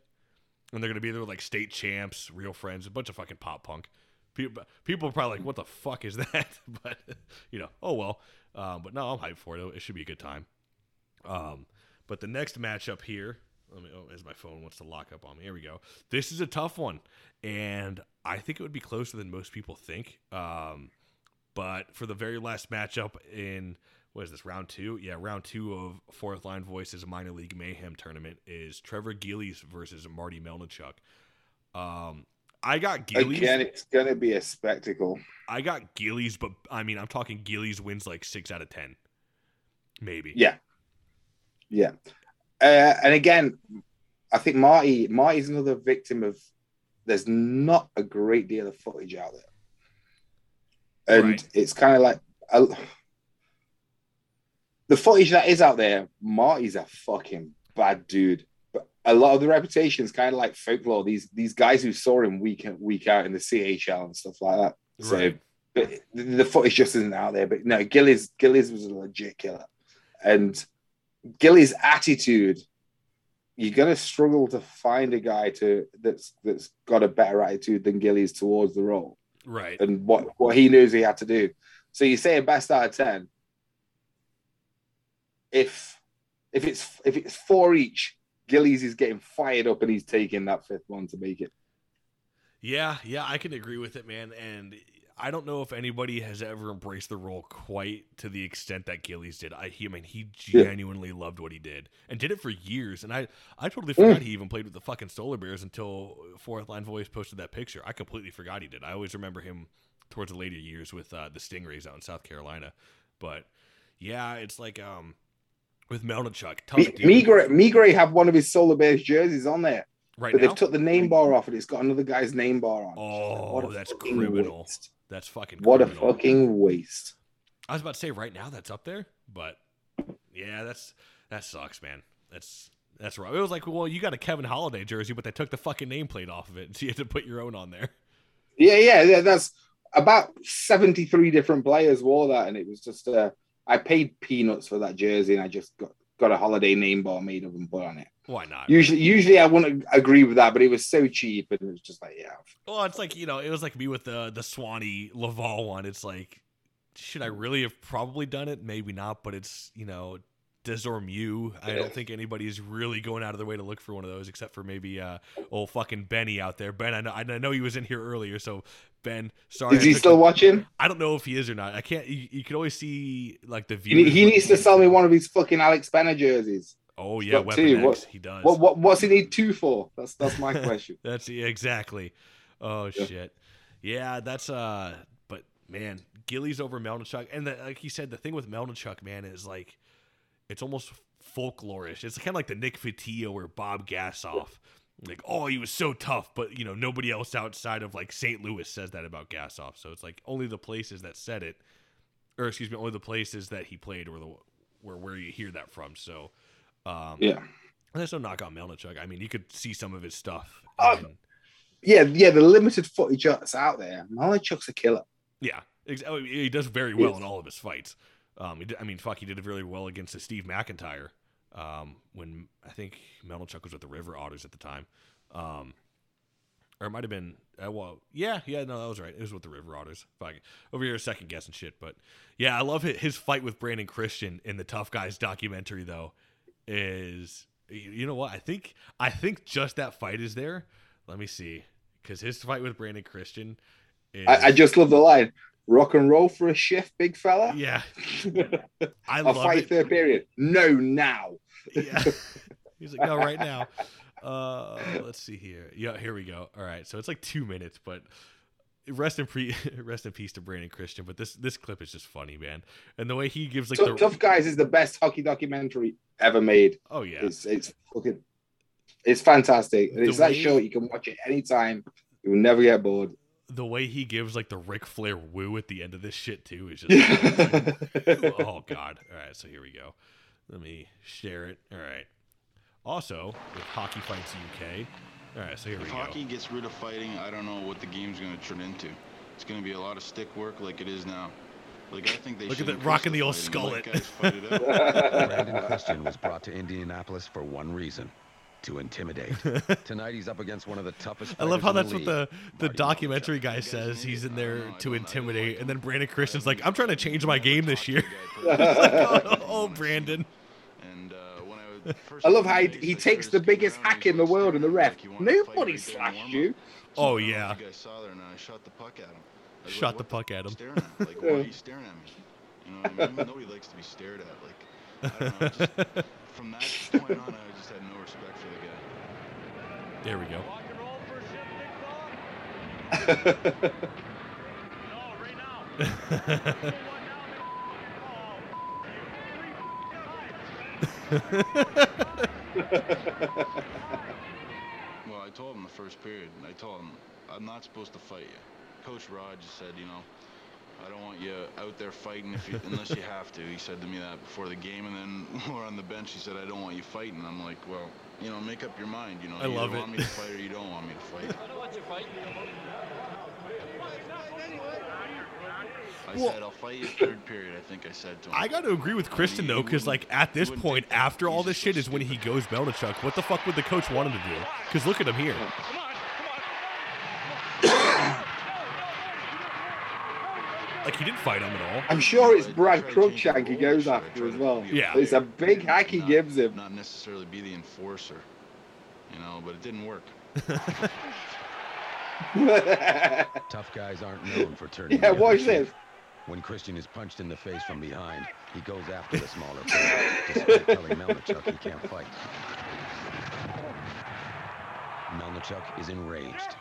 Speaker 7: and they're gonna be there with like state champs, real friends, a bunch of fucking pop punk. People, people are probably like, "What the fuck is that?" but you know, oh well. Um, but no, I'm hyped for it. It should be a good time. Um, but the next matchup here, Let me. Oh, as my phone wants to lock up on me. Here we go. This is a tough one, and I think it would be closer than most people think. Um, but for the very last matchup in what is this round two? Yeah, round two of fourth line voices minor league mayhem tournament is Trevor Gillies versus Marty Melnichuk. Um, I got Gillies.
Speaker 8: Again, it's gonna be a spectacle.
Speaker 7: I got Gillies, but I mean, I'm talking Gillies wins like six out of ten, maybe.
Speaker 8: Yeah, yeah. Uh, and again, I think Marty Marty's another victim of. There's not a great deal of footage out there, and
Speaker 7: Right.
Speaker 8: it's kind of like the footage that is out there. Marty's a fucking bad dude, but a lot of the reputation is kind of like folklore. These these guys who saw him week in, week out in the CHL and stuff like that. So
Speaker 7: Right.
Speaker 8: but the, the footage just isn't out there. But no, Gillies Gillies was a legit killer, and Gillies' attitude. You're gonna struggle to find a guy to that's that's got a better attitude than Gillies towards the role
Speaker 7: Right.
Speaker 8: and what what he knows he had to do. So you say a best out of ten. If if it's if it's four each, Gillies is getting fired up and he's taking that fifth one to make it.
Speaker 7: Yeah, yeah, I can agree with it, man. And I don't know if anybody has ever embraced the role quite to the extent that Gillies did. I, he, I mean, he
Speaker 8: Yeah.
Speaker 7: genuinely loved what he did and did it for years. And I, I totally
Speaker 8: Mm.
Speaker 7: forgot he even played with the fucking Solar Bears until Fourth Line Voice posted that picture. I completely forgot he did. I always remember him towards the later years with uh, the Stingrays out in South Carolina. But yeah, it's like um, with Melnichuk, tough
Speaker 8: Me-
Speaker 7: dude.
Speaker 8: Migray, Migray have one of his Solar Bears jerseys on there,
Speaker 7: right
Speaker 8: but
Speaker 7: now.
Speaker 8: they've took the name bar off and it's got another guy's name bar on.
Speaker 7: Oh, that's criminal.
Speaker 8: waste.
Speaker 7: That's fucking
Speaker 8: What a fucking waste.
Speaker 7: I was about to say right now that's up there, but yeah, that's that sucks, man. That's that's right. It was like, well, you got a Kevin Holiday jersey, but they took the fucking nameplate off of it, so you had to put your own on there.
Speaker 8: Yeah, yeah, yeah. That's about 73 different players wore that, and it was just uh I paid peanuts for that jersey and I just got, got a holiday name bar made of and put on it.
Speaker 7: Why not?
Speaker 8: Usually usually I wouldn't agree with that, but it was so cheap and it was just like, yeah.
Speaker 7: Well, it's like you know, it was like me with the the Swanee Laval one. It's like, should I really have probably done it? Maybe not, but it's you know, Desormew. I don't think anybody's really going out of their way to look for one of those, except for maybe uh, old fucking Benny out there. Ben, I know, I know he was in here earlier, so Ben, sorry.
Speaker 8: Is he still
Speaker 7: the-
Speaker 8: watching?
Speaker 7: I don't know if he is or not. I can't. You, you can always see like the
Speaker 8: He, he needs to sell me one of his fucking Alex Benner jerseys.
Speaker 7: Oh yeah, Weapon
Speaker 8: two.
Speaker 7: X.
Speaker 8: What-
Speaker 7: he does.
Speaker 8: What what what's he need two for? That's that's my question.
Speaker 7: That's exactly. Oh shit. Yeah, that's uh. But man, Gillies over Melnichuk, and the, like he said, the thing with Melnichuk, man, is like it's almost folklorish. It's kind of like the Nick Fotiu or Bob Gasoff. Like, oh, he was so tough, but you know nobody else outside of like St. Louis says that about Gasoff. So it's like only the places that said it, or excuse me, only the places that he played were the where where you hear that from. So, um,
Speaker 8: Yeah.
Speaker 7: and there's no knock on Melnichuk. I mean, you could see some of his stuff. And-
Speaker 8: Yeah, yeah, the limited footage that's out there. Malachuk's a killer.
Speaker 7: Yeah, ex- oh, he does very well in all of his fights. Um, he did, I mean, fuck, he did it really well against the Steve McIntyre. Um, when I think Melnichuk was with the River Otters at the time, um, or it might have been. Uh, well, yeah, yeah, no, that was right. It was with the River Otters. Fuck, over here second guessing shit, but yeah, I love his, his fight with Brandon Christian in the Tough Guys documentary. Though, is you know what? I think I think just that fight is there. Let me see, because his fight with Brandon Christian. Is,
Speaker 8: I, I just love the line. Rock and roll for a shift, big fella.
Speaker 7: Yeah, I
Speaker 8: I'll
Speaker 7: love
Speaker 8: fight
Speaker 7: it.
Speaker 8: third period. No, now.
Speaker 7: Yeah. He's like, no, right now. Uh, let's see here. Yeah, here we go. All right, so it's like two minutes, but rest in pre, rest in peace to Brandon Christian. But this this clip is just funny, man, and the way he gives like
Speaker 8: Tough,
Speaker 7: the
Speaker 8: Tough Guys is the best hockey documentary ever made.
Speaker 7: oh yeah,
Speaker 8: It's it's fucking it's fantastic.
Speaker 7: The
Speaker 8: it's that show you can watch it anytime. You'll never get bored.
Speaker 7: the way he gives like the Ric Flair woo at the end of this shit too is just oh god. All right, so here we go. Let me share it. All right. Also with Hockey Fights UK. All right, so here we
Speaker 10: If
Speaker 7: go.
Speaker 10: hockey gets rid of fighting, I don't know what the game's going to turn into. It's going to be a lot of stick work like it is now. Like I think they
Speaker 7: Look at that
Speaker 10: increase
Speaker 7: rocking the old
Speaker 10: fighting and let
Speaker 7: skullet.
Speaker 10: guys fight it.
Speaker 11: Brandon Christian was brought to Indianapolis for one reason. To intimidate. Tonight he's up against one of the toughest.
Speaker 7: I love how
Speaker 11: in
Speaker 7: that's what the the
Speaker 11: Marty
Speaker 7: documentary guy says. He's in there to intimidate, and then Brandon Christian's like, "I'm trying to change my game this year." Like, oh, oh, Brandon.
Speaker 10: And when I
Speaker 8: I love how he, he takes the biggest hack in the world and the ref. Nobody slashed you.
Speaker 7: Oh
Speaker 10: You
Speaker 7: yeah,
Speaker 10: guys saw there, and I shot the puck at him.
Speaker 7: Shot the puck at him.
Speaker 10: Staring at me? Like, why are you staring at me? You know what I mean? Nobody likes to be stared at. Like, I don't know. Just, from that point on, I just had no respect for the guy.
Speaker 7: There we go.
Speaker 3: Rock and roll for Ship, big ball. No, right now.
Speaker 10: Well, I told him the first period. and I told him I'm not supposed to fight you. Coach Rod just said, you know, I don't want you out there fighting if you, unless you have to. He said to me that before the game, and then we're on the bench. He said, I don't want you fighting. I'm like, well, you know, make up your mind. You know,
Speaker 7: I
Speaker 10: you
Speaker 7: love it.
Speaker 10: want me to fight or you don't want me to fight.
Speaker 6: I don't want you fighting.
Speaker 10: I
Speaker 7: Well-
Speaker 10: said I'll fight you third period. I think I said to him.
Speaker 7: I got to agree with Kristen though, because like at this point, after all this shit, is when he goes Melnichuk. What the fuck would the coach want him to do? Because look at him here. Like he didn't fight him at all.
Speaker 8: I'm sure it's Brad Cruikshank he goes after as well.
Speaker 7: Yeah.
Speaker 8: It's a big hack he
Speaker 10: not,
Speaker 8: gives him.
Speaker 10: Not necessarily be the enforcer, you know, but it didn't work.
Speaker 11: Tough guys aren't known for turning.
Speaker 8: Yeah,
Speaker 11: the
Speaker 8: watch
Speaker 11: other
Speaker 8: this.
Speaker 11: When Christian is punched in the face from behind, he goes after the smaller player, despite telling Melnichuk he can't fight. Melnichuk is enraged.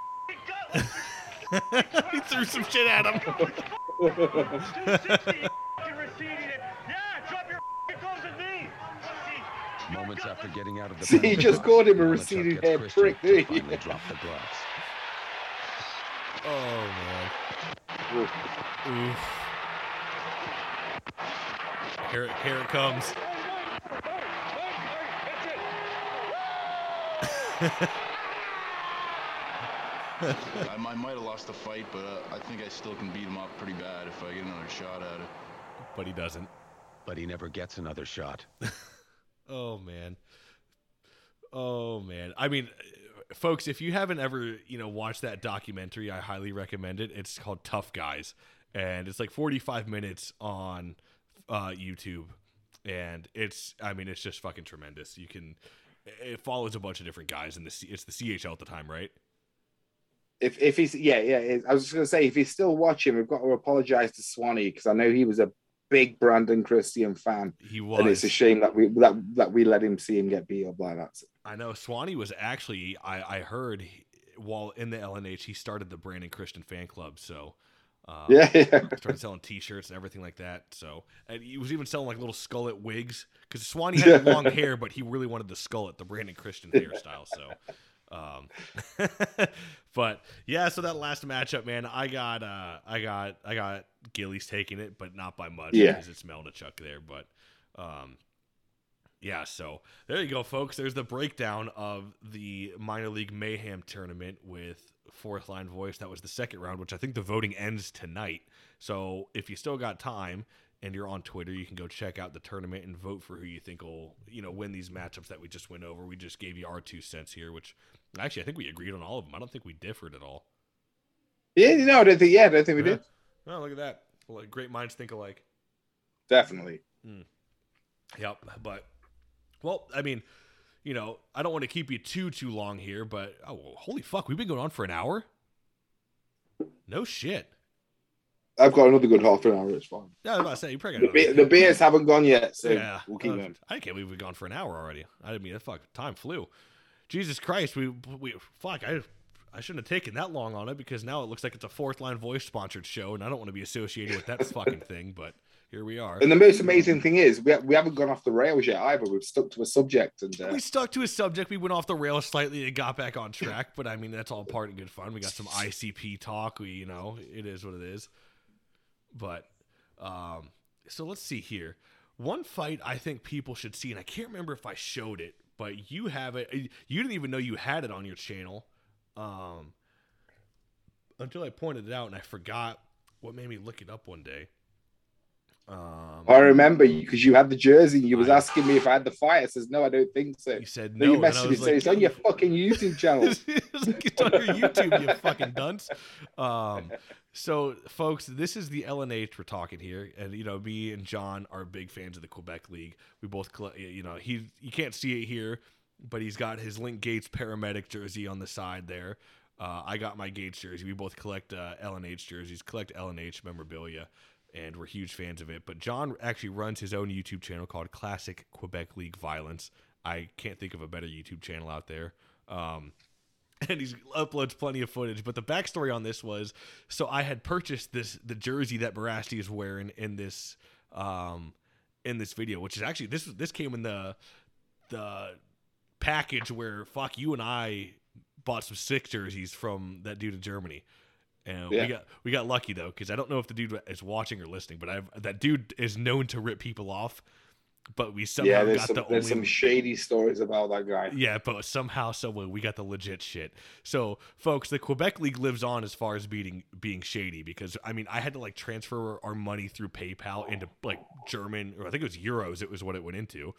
Speaker 7: he threw some shit at him.
Speaker 11: Moments after getting out of the
Speaker 8: See, he just
Speaker 11: box,
Speaker 8: called him a
Speaker 11: Melnichuk
Speaker 8: receding
Speaker 11: gets
Speaker 8: hair prick, didn't he?
Speaker 11: finally drop the gloves.
Speaker 7: Oh man. Oof. Here, it- here it comes.
Speaker 10: I, I might have lost the fight, but uh, I think I still can beat him up pretty bad if I get another shot at it.
Speaker 7: But he doesn't.
Speaker 11: But he never gets another shot.
Speaker 7: Oh man. Oh man. I mean, uh, folks, if you haven't ever, you know, watched that documentary, I highly recommend it. It's called Tough Guys, and it's like 45 minutes on uh, YouTube, and it's, I mean, it's just fucking tremendous. You can, it follows a bunch of different guys, and the C- it's the CHL at the time, right?
Speaker 8: If if he's yeah yeah, I was just gonna say if he's still watching, we've got to apologize to Swanee because I know he was a big Brandon Christian fan,
Speaker 7: He was.
Speaker 8: and it's a shame that we that that we let him see him get beat up like that.
Speaker 7: I know Swanee was actually I I heard while in the LNAH he started the Brandon Christian fan club. So um,
Speaker 8: Yeah, yeah.
Speaker 7: started selling T-shirts and everything like that. So and he was even selling like little skullet wigs because Swanee had long hair, but he really wanted the skullet, the Brandon Christian hairstyle. So. Um, but yeah, so that last matchup, man, I got, uh, I got, I got Gillies taking it, but not by much
Speaker 8: Yeah.
Speaker 7: because it's Melnichuk there. But, um, yeah, so there you go, folks. There's the breakdown of the minor league mayhem tournament with fourth line voice. That was the second round, which I think the voting ends tonight. So if you still got time and you're on Twitter, you can go check out the tournament and vote for who you think will, you know, win these matchups that we just went over. We just gave you our two cents here, which actually I think we agreed on all of them. I don't think we differed at all.
Speaker 8: Yeah, no, I don't think yeah, I don't think we did.
Speaker 7: Oh, look at that. Well, great minds think alike.
Speaker 8: Definitely. Hmm.
Speaker 7: Yep. But well, I mean, you know, I don't want to keep you too too long here, but oh, holy fuck, we've been going on for an hour. No shit.
Speaker 8: I've got another good half an hour. It's fine.
Speaker 7: Yeah, I was about to say you probably
Speaker 8: The, be- the beers haven't gone yet, so
Speaker 7: yeah,
Speaker 8: we'll keep
Speaker 7: uh,
Speaker 8: going.
Speaker 7: I can't believe we've gone for an hour already. I mean, fuck, time flew. Jesus Christ, we we fuck. I I shouldn't have taken that long on it because now it looks like it's a fourth line voice sponsored show, and I don't want to be associated with that fucking thing. But here we are.
Speaker 8: And the most amazing thing is we, we haven't gone off the rails yet either. We've stuck to a subject, and uh,
Speaker 7: we stuck to a subject. We went off the rails slightly and got back on track, but I mean that's all part of good fun. We got some ICP talk. We, you know, it is what it is. But um, so let's see here. One fight I think people should see, and I can't remember if I showed it, but you have it. You didn't even know you had it on your channel um, until I pointed it out, and I forgot what made me look it up one day. Um,
Speaker 8: I remember you because you had the jersey. and You was asking me if I had the fire. I says no, I don't think so.
Speaker 7: You said
Speaker 8: Then
Speaker 7: no.
Speaker 8: you
Speaker 7: and I
Speaker 8: messaged me saying it's on your fucking YouTube channel.
Speaker 7: it's like, it's on your YouTube, you fucking dunce. Um, so, folks, this is the LNAH we're talking here, and you know, me and John are big fans of the Quebec League. We both, you know, he you can't see it here, but he's got his Link Gaetz paramedic jersey on the side there. Uh, I got my Gaetz jersey. We both collect uh, LNAH jerseys, collect LNAH memorabilia, and we're huge fans of it. But John actually runs his own YouTube channel called Classic Quebec League Violence. I can't think of a better YouTube channel out there. Um, and he uploads plenty of footage. But the backstory on this was so I had purchased this the jersey that Mirasty is wearing in this um in this video, which is actually this this came in the the package where fuck you and I bought some sick jerseys from that dude in Germany. And
Speaker 8: Yeah.
Speaker 7: we got we got lucky though because I don't know if the dude is watching or listening, but I've that dude is known to rip people off. But we somehow
Speaker 8: yeah,
Speaker 7: got
Speaker 8: some
Speaker 7: the
Speaker 8: there's
Speaker 7: only
Speaker 8: some shady stories about that guy.
Speaker 7: yeah, but somehow, someway, we got the legit shit. So, folks, the Quebec League lives on as far as being being shady because I mean, I had to like transfer our money through PayPal into like German, or I think it was euros. It was what it went into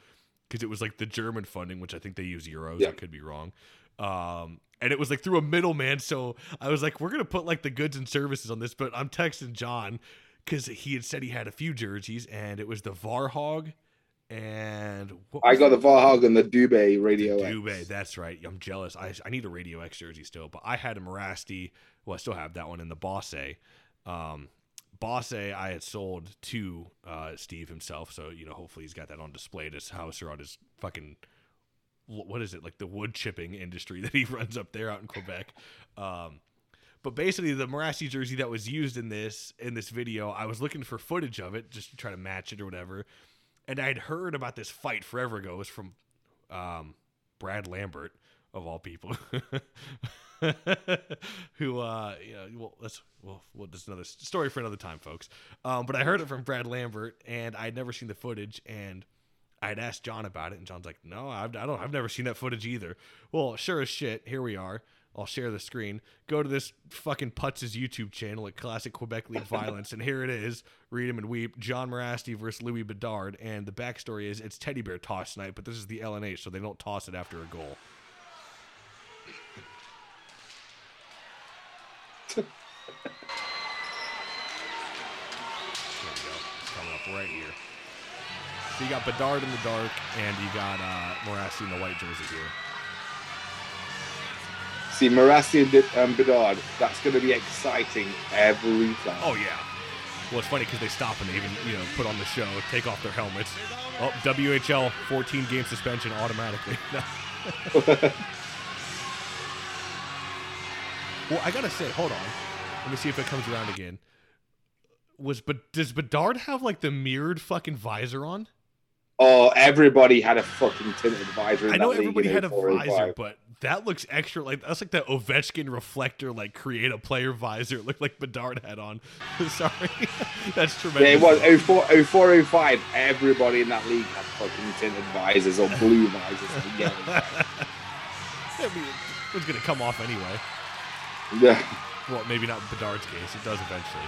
Speaker 7: because it was like the German funding, which I think they use euros.
Speaker 8: Yeah.
Speaker 7: I could be wrong. Um, and it was like through a middleman. So I was like, we're gonna put like the goods and services on this, but I'm texting John because he had said he had a few jerseys, and it was the Varhog. And what
Speaker 8: I got the Varhog and the Dubé Radio X.
Speaker 7: Dubé, that's right. I'm jealous. I, I need a Radio X jersey still, but I had a Mirasty. Well, I still have that one in the Bosse. Um, Bosse, I had sold to uh, Steve himself, so you know, hopefully he's got that on display at his house or on his fucking what is it like the wood chipping industry that he runs up there out in Quebec. Um, but basically, the Mirasty jersey that was used in this in this video, I was looking for footage of it just to try to match it or whatever. And I had heard about this fight forever ago. It was from um, Brad Lambert of all people, who uh, you know, well, that's well, well, that's another story for another time, folks. Um, but I heard it from Brad Lambert, and I'd never seen the footage, and I'd asked John about it, and John's like, "No, I've, I don't. I've never seen that footage either." Well, sure as shit, here we are. I'll share the screen. Go to this fucking Putz's YouTube channel at Classic Quebec League Violence, and here it is. Read him and weep. John Mirasty versus Louis Bedard, and the backstory is it's teddy bear toss night, but this is the LNAH, so they don't toss it after a goal. There we go. Coming up right here. So you got Bedard in the dark, and you got uh, Mirasty in the white jersey here.
Speaker 8: See, Di- and Bedard, that's going to be exciting every time.
Speaker 7: Oh yeah. Well, it's funny because they stop and they even you know put on the show, take off their helmets. Oh, WHL 14 game suspension automatically. well, I gotta say, hold on. Let me see if it comes around again. Was but does Bedard have like the mirrored fucking visor on?
Speaker 8: Oh, everybody had a fucking tinted visor. In
Speaker 7: I know everybody had a visor, but that looks extra. Like that's like that Ovechkin reflector, like create a player visor. It looked like Bedard had on. Sorry, that's tremendous.
Speaker 8: Yeah, it was 04, 04, 05. Everybody in that league had fucking tinted visors or blue visors. or.
Speaker 7: I mean, it was gonna come off anyway.
Speaker 8: yeah.
Speaker 7: Well, maybe not in Bedard's case. It does eventually.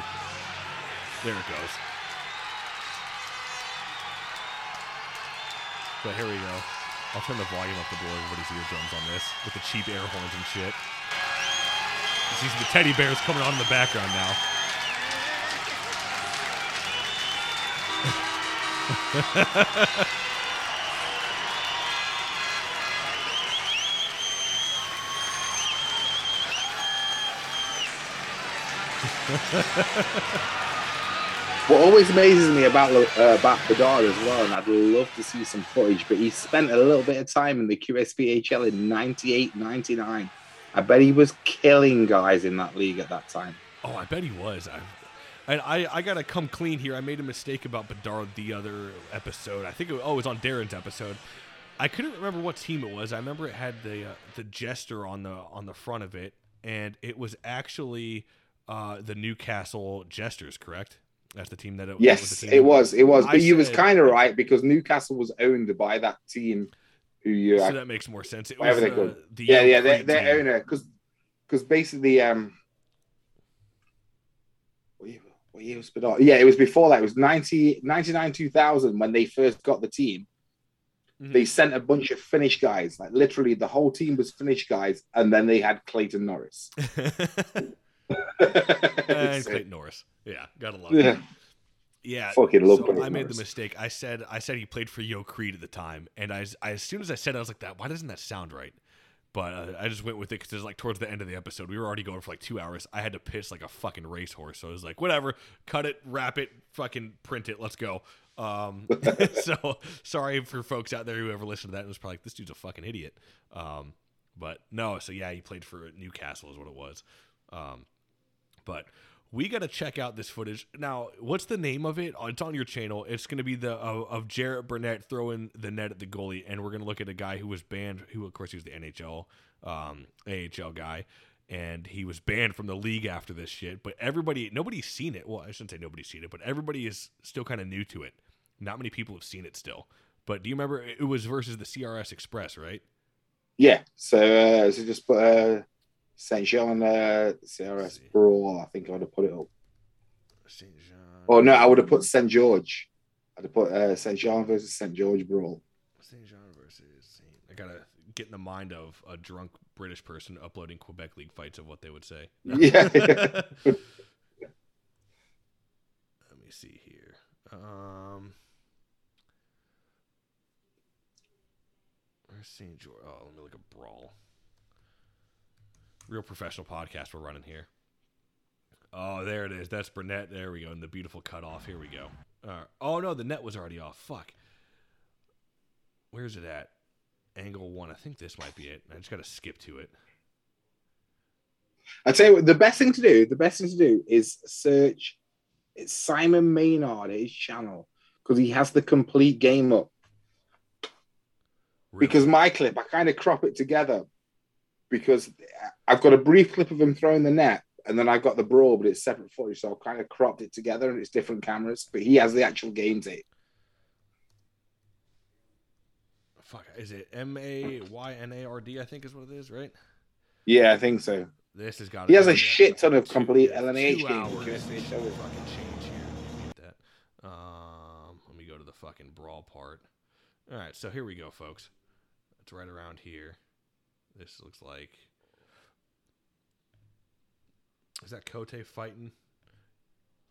Speaker 7: There it goes. But here we go. I'll turn the volume up to blow everybody's eardrums on this with the cheap air horns and shit. You see the teddy bears coming on in the background now.
Speaker 8: What always amazes me about uh, about Bedard as well, and I'd love to see some footage, but he spent a little bit of time in the QSPHL in 98, 99. I bet he was killing guys in that league at that time.
Speaker 7: Oh, I bet he was. I, and I, I gotta come clean here. I made a mistake about Bedard the other episode. I think it, oh, it was on Darren's episode. I couldn't remember what team it was. I remember it had the uh, the jester on the on the front of it, and it was actually uh, the Newcastle Jesters. Correct? That's the team that it was.
Speaker 8: Yes, it was. It was.
Speaker 7: I
Speaker 8: But you was kind of right because Newcastle was owned by that team who you
Speaker 7: So that makes more sense. It was
Speaker 8: whatever they
Speaker 7: uh,
Speaker 8: call
Speaker 7: the
Speaker 8: yeah, yeah, their, their owner because because basically um what year was Bernard? Yeah, it was before that. It was 90, 99, 2000 when they first got the team.
Speaker 7: Mhm.
Speaker 8: They sent a bunch of Finnish guys. Like literally, the whole team was Finnish guys, and then they had Clayton Norris.
Speaker 7: and Clayton Norris. Yeah, gotta love
Speaker 8: Yeah.
Speaker 7: it. Yeah,
Speaker 8: Fucking love
Speaker 7: so
Speaker 8: Clayton
Speaker 7: I made
Speaker 8: Norris.
Speaker 7: the mistake. I said I said he played for Yo Creed at the time, and I, I as soon as I said, it, I was like, "That why doesn't that sound right?" But uh, I just went with it because it was like towards the end of the episode. We were already going for like two hours. I had to piss like a fucking racehorse, so I was like, "Whatever, cut it, wrap it, fucking print it, let's go." Um, so sorry for folks out there who ever listened to that It was probably like, "This dude's a fucking idiot." Um, but no, so yeah, he played for Newcastle, is what it was. Um, but we got to check out this footage now. What's the name of it? Oh, It's on your channel. It's going to be the of, of Garrett Burnett throwing the net at the goalie, and we're going to look at a guy who was banned. Who, of course, he was the NHL, um, AHL guy, and he was banned from the league after this shit. But everybody, nobody's seen it. Well, I shouldn't say nobody's seen it, but everybody is still kind of new to it. Not many people have seen it still. But do you remember it was versus the CRS Express, right?
Speaker 8: Yeah. So, uh, so just put uh, Saint Jean uh, CRS Brawl. I think I would have put it up.
Speaker 7: Saint Jean.
Speaker 8: Oh no, I would have put Saint George. I'd have put uh, Saint Jean versus Saint George Brawl.
Speaker 7: Saint Jean versus Saint. I gotta get in the mind of a drunk British person uploading Quebec League fights of what they would say.
Speaker 8: Yeah.
Speaker 7: Let me see here. Um, where's Saint George? Oh, let me look at Brawl. Real professional podcast we're running here. Oh, there it is. That's Burnett. There we go. And the beautiful cutoff. Here we go. Right. Oh no, the net was already off. Fuck. Where's it at? Angle one. I think this might be it. I just got to skip to it.
Speaker 8: I tell you what, the best thing to do, the best thing to do is search it's Simon Maynard at his channel because he has the complete game up. Because my clip, I kind of crop it together because I've got a brief clip of him throwing the net and then I've got the brawl, but it's separate footage. So I've kind of cropped it together and it's different cameras, but he has the actual game tape.
Speaker 7: Fuck. Is it M A Y N A R D? I think is what it is, right?
Speaker 8: Yeah, I think so.
Speaker 7: This has got.
Speaker 8: He has a shit ton of complete LNAH
Speaker 7: two
Speaker 8: games.
Speaker 7: hours.
Speaker 8: you can actually show it.
Speaker 7: Fucking change here. Let me that. Um, let me go to the fucking brawl part. All right, so here we go, folks. It's right around here. This looks like. Is that Cote fighting?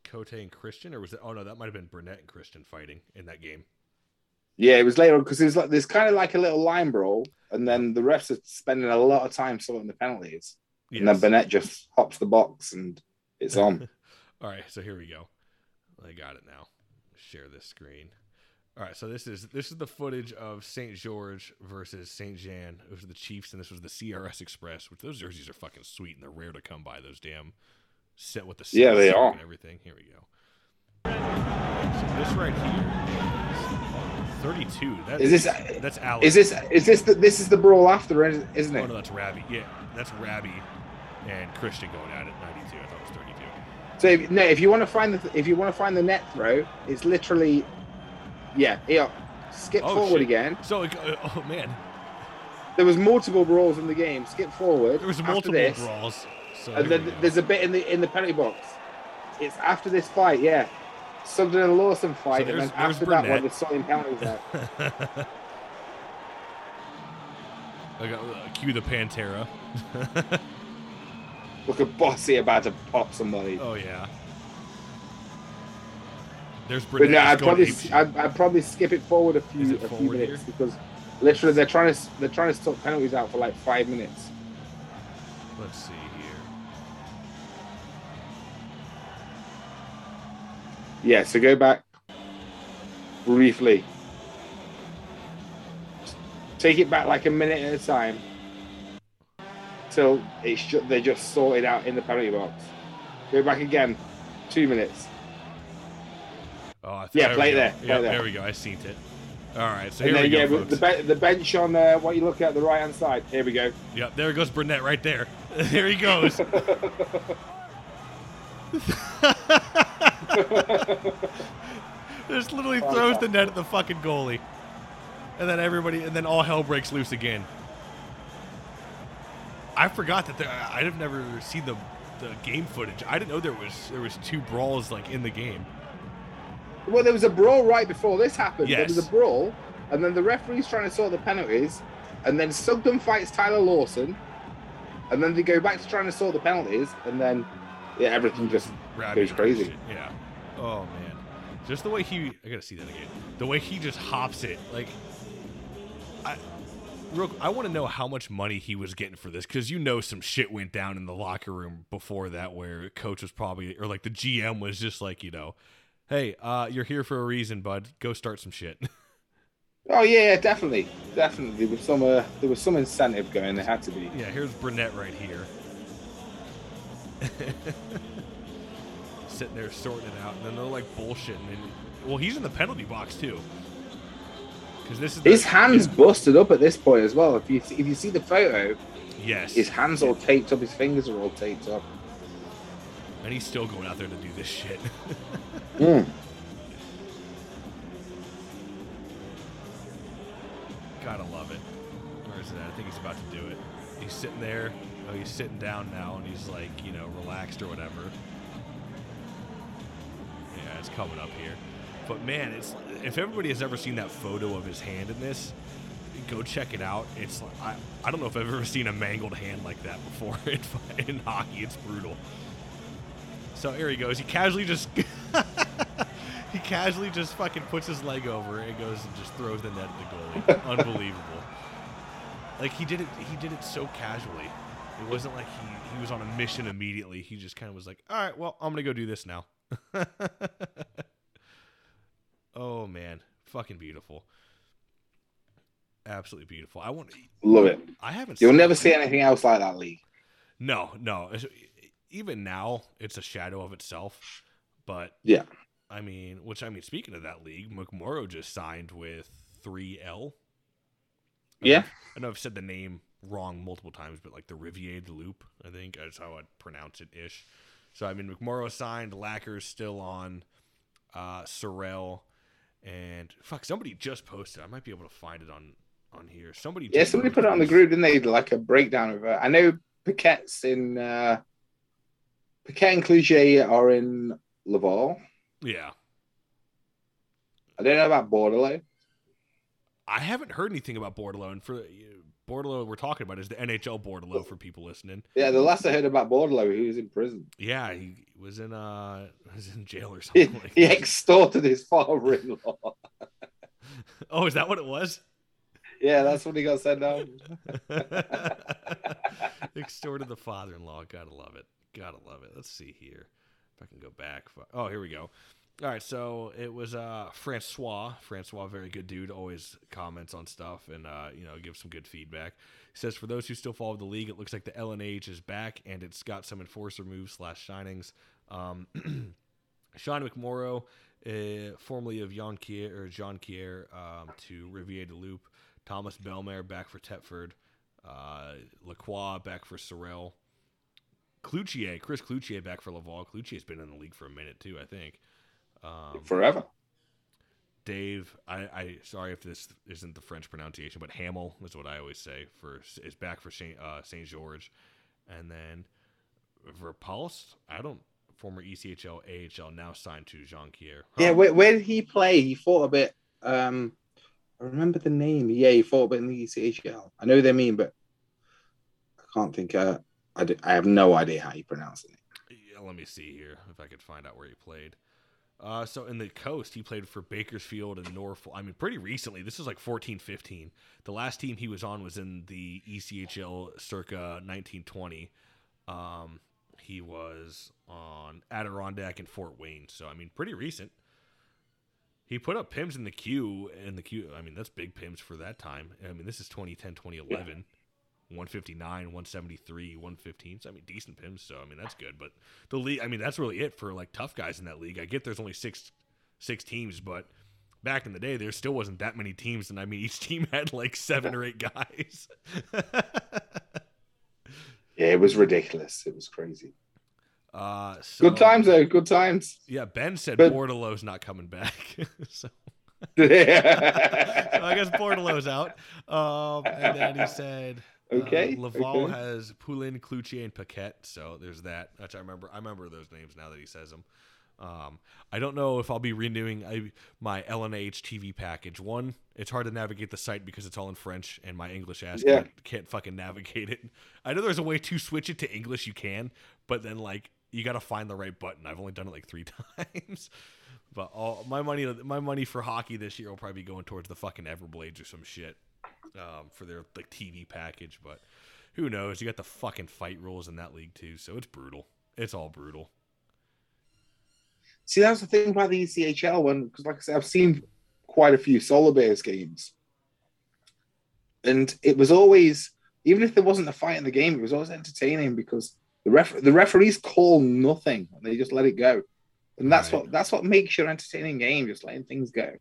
Speaker 7: Cote and Christian, or was it? Oh no, that might have been Burnett and Christian fighting in that game.
Speaker 8: Yeah, it was later on because there's like there's kind of like a little line brawl, and then the refs are spending a lot of time sorting the penalties, and then Burnett just hops the box and it's on.
Speaker 7: All right, so here we go. I got it now. Share this screen. All right, so this is this is the footage of St. George versus St. Jean. It was the Chiefs, and this was the CRS Express. Which those jerseys are fucking sweet, and they're rare to come by. Those damn set with the
Speaker 8: Yeah, they are.
Speaker 7: and everything. Here we go. So this right here 32. That,
Speaker 8: Is this
Speaker 7: that's Alex?
Speaker 8: Is this is this the, this is the brawl after, isn't
Speaker 7: Oh
Speaker 8: it?
Speaker 7: no, that's Rabby. Yeah, that's Rabby and Christian going at it. 92. I thought it was 32.
Speaker 8: So if, no, if you want to find the if you want to find the net throw, it's literally yeah. yeah. skip
Speaker 7: Oh,
Speaker 8: forward
Speaker 7: shit.
Speaker 8: again.
Speaker 7: So, it- uh, oh man,
Speaker 8: There was multiple brawls in the game. Skip forward.
Speaker 7: there was multiple
Speaker 8: this,
Speaker 7: brawls. So
Speaker 8: and then there's a bit in the in the penalty box. It's after this fight, yeah. Sutherland and Lawson fight, and then after that one,
Speaker 7: Burnett.
Speaker 8: they're sorting penalties out.
Speaker 7: I got uh, cue the Pantera.
Speaker 8: Look at Bossy about to pop somebody.
Speaker 7: oh yeah. There's
Speaker 8: But no, I'd probably. I'd, I'd probably skip it forward a few a few minutes
Speaker 7: here?
Speaker 8: because literally they're trying to they're trying to sort penalties out for like five minutes.
Speaker 7: Let's see here.
Speaker 8: Yeah, so go back briefly. Take it back like a minute at a time till it's ju- they're just sorted out in the penalty box. Go back again, two minutes.
Speaker 7: Oh, I
Speaker 8: Yeah, play there,
Speaker 7: Yeah,
Speaker 8: there.
Speaker 7: there we go. I seen it. All right, so
Speaker 8: and
Speaker 7: here
Speaker 8: then
Speaker 7: we
Speaker 8: yeah,
Speaker 7: go,
Speaker 8: the,
Speaker 7: folks.
Speaker 8: the bench on uh, what you look at the right hand side. Here we go.
Speaker 7: Yep, there goes Burnett right there. There he goes. Just literally throws the net at the fucking goalie, and then everybody, and then all hell breaks loose again. I forgot that there, I'd have never seen the the game footage. I didn't know there was there was two brawls like in the game.
Speaker 8: Well, there was a brawl right before this happened. There was a brawl, and then the referee's trying to sort the penalties, and then Sugden fights Tyler Lawson, and then they go back to trying to sort the penalties, and then yeah, everything just
Speaker 7: Rowdy
Speaker 8: goes crazy.
Speaker 7: shit, Yeah. Oh man, just the way he. I gotta see that again. The way he just hops it, like. I, real, I want to know how much money he was getting for this because you know some shit went down in the locker room before that where coach was probably or like the GM was just like you know, hey, uh, you're here for a reason, bud. Go start some shit.
Speaker 8: Oh yeah, yeah, definitely, definitely. There was some uh, there was some incentive going. There had to be.
Speaker 7: Yeah, here's Burnett right here. Sitting there sorting it out, and then they're like bullshitting. And, well, he's in the penalty box too. Because this is the-
Speaker 8: His hands busted up at this point as well. If you see, if you see the photo,
Speaker 7: Yes.
Speaker 8: his hands all taped up, his fingers are all taped up.
Speaker 7: and he's still going out there to do this shit.
Speaker 8: Mm.
Speaker 7: Gotta love it. Where is it? at? I think he's about to do it. He's sitting there. Oh, he's sitting down now, and he's like, you know, relaxed or whatever. Yeah, it's coming up here. But man, it's if everybody has ever seen that photo of his hand in this, go check it out. It's I, I don't know if I've ever seen a mangled hand like that before in, in hockey. It's brutal. So here he goes. He casually just he casually just fucking puts his leg over and goes and just throws the net at the goalie. Unbelievable. Like he did it. He did it so casually. It wasn't like he he was on a mission immediately. He just kind of was like, all right, well, I'm gonna go do this now. oh man, fucking beautiful. Absolutely beautiful. I want.
Speaker 8: To love it.
Speaker 7: I haven't.
Speaker 8: You'll never see anything else like that league.
Speaker 7: No, no. Even now, it's a shadow of itself. But
Speaker 8: Yeah.
Speaker 7: I mean, which I mean, speaking of that league, McMorrow just signed with 3L.
Speaker 8: Yeah.
Speaker 7: I know I've said the name wrong multiple times, but like the Rivier de Loop, I think that's how I'd pronounce it ish. So I mean, McMorrow signed, Lacker's still on, uh, Sorel, and fuck, somebody just posted. I might be able to find it on on here. Somebody,
Speaker 8: Yeah, somebody put it on the group, didn't they? Like a breakdown of it. I know Paquette's in uh Paquette and Cloutier are in Laval.
Speaker 7: Yeah,
Speaker 8: I don't know about Bordeleau.
Speaker 7: I haven't heard anything about Bordeleau, and for Bordeleau, we're talking about is the NHL Bordeleau for people listening.
Speaker 8: Yeah, the last I heard about Bordeleau, he was in prison.
Speaker 7: Yeah, he was in uh was in jail or
Speaker 8: He,
Speaker 7: something. like
Speaker 8: he extorted his father-in-law.
Speaker 7: oh, is that what it was?
Speaker 8: yeah, that's what he got sent down.
Speaker 7: Extorted the father-in-law. Gotta love it. Gotta love it. Let's see here. If I can go back. Oh, here we go. All right, so it was uh Francois. Francois, very good dude. Always comments on stuff and uh, you know gives some good feedback. He says for those who still follow the league, it looks like the LNAH is back and it's got some enforcer moves slash shinings. Um, Sean McMorrow, uh, formerly of Jonquière or Jonquière, um, to Rivier de Loop. Thomas Belmer back for Thetford. Uh, Lacroix back for Sorel. Cloutier, Chris Cloutier back for Laval. Cloutier's been in the league for a minute too, I think. Um,
Speaker 8: Forever.
Speaker 7: Dave, I, I sorry if this isn't the French pronunciation, but Hamel is what I always say for is back for Saint uh, Saint George, and then Verpulse. I don't former ECHL AHL now signed to Jonquière.
Speaker 8: Yeah, where, where did he play? He fought a bit. Um, I remember the name. Yeah, he fought a bit in the ECHL. I know what they mean, but I can't think. Uh, I, do, I have no idea how you pronounce it.
Speaker 7: Yeah, let me see here if I could find out where he played. Uh, so in the coast, he played for Bakersfield and Norfolk. I mean, pretty recently. This is like 14, 15. The last team he was on was in the ECHL circa 1920. Um, he was on Adirondack and Fort Wayne. So, I mean, pretty recent. He put up PIMS in the queue. In the queue, I mean, that's big PIMS for that time. I mean, this is 2010, 2011. 159, 173, 115. So, I mean, decent PIMS. So, I mean, that's good. But the league, I mean, that's really it for like tough guys in that league. I get there's only six six teams, but back in the day, there still wasn't that many teams. And I mean, each team had like seven or eight guys.
Speaker 8: Yeah, it was ridiculous. It was crazy.
Speaker 7: Uh, so,
Speaker 8: Good times though. Good times.
Speaker 7: Yeah, Ben said
Speaker 8: But-
Speaker 7: Bordeleau's not coming back. so,
Speaker 8: Yeah.
Speaker 7: so I guess Bordeleau's out. Um, and then he said,
Speaker 8: Okay.
Speaker 7: Uh, Laval
Speaker 8: okay.
Speaker 7: has Poulin, Cloutier, and Paquette. So there's that. Which I remember. I remember those names now that he says them. Um, I don't know if I'll be renewing I, my LNAH TV package. One, it's hard to navigate the site because it's all in French, and my English ass
Speaker 8: Yeah.
Speaker 7: can't, can't fucking navigate it. I know there's a way to switch it to English. You can, but then like you got to find the right button. I've only done it like three times. But all my money, my money for hockey this year will probably be going towards the fucking Everblades or some shit um, for their like TV package. But who knows? You got the fucking fight rules in that league too, so it's brutal. It's all brutal.
Speaker 8: See, that's the thing about the ECHL one, because like I said, I've seen quite a few Solar Bears games. And it was always, even if there wasn't a fight in the game, it was always entertaining because the ref the referees call nothing and they just let it go. And that's
Speaker 7: Right.
Speaker 8: what that's what makes your entertaining game, just letting things go.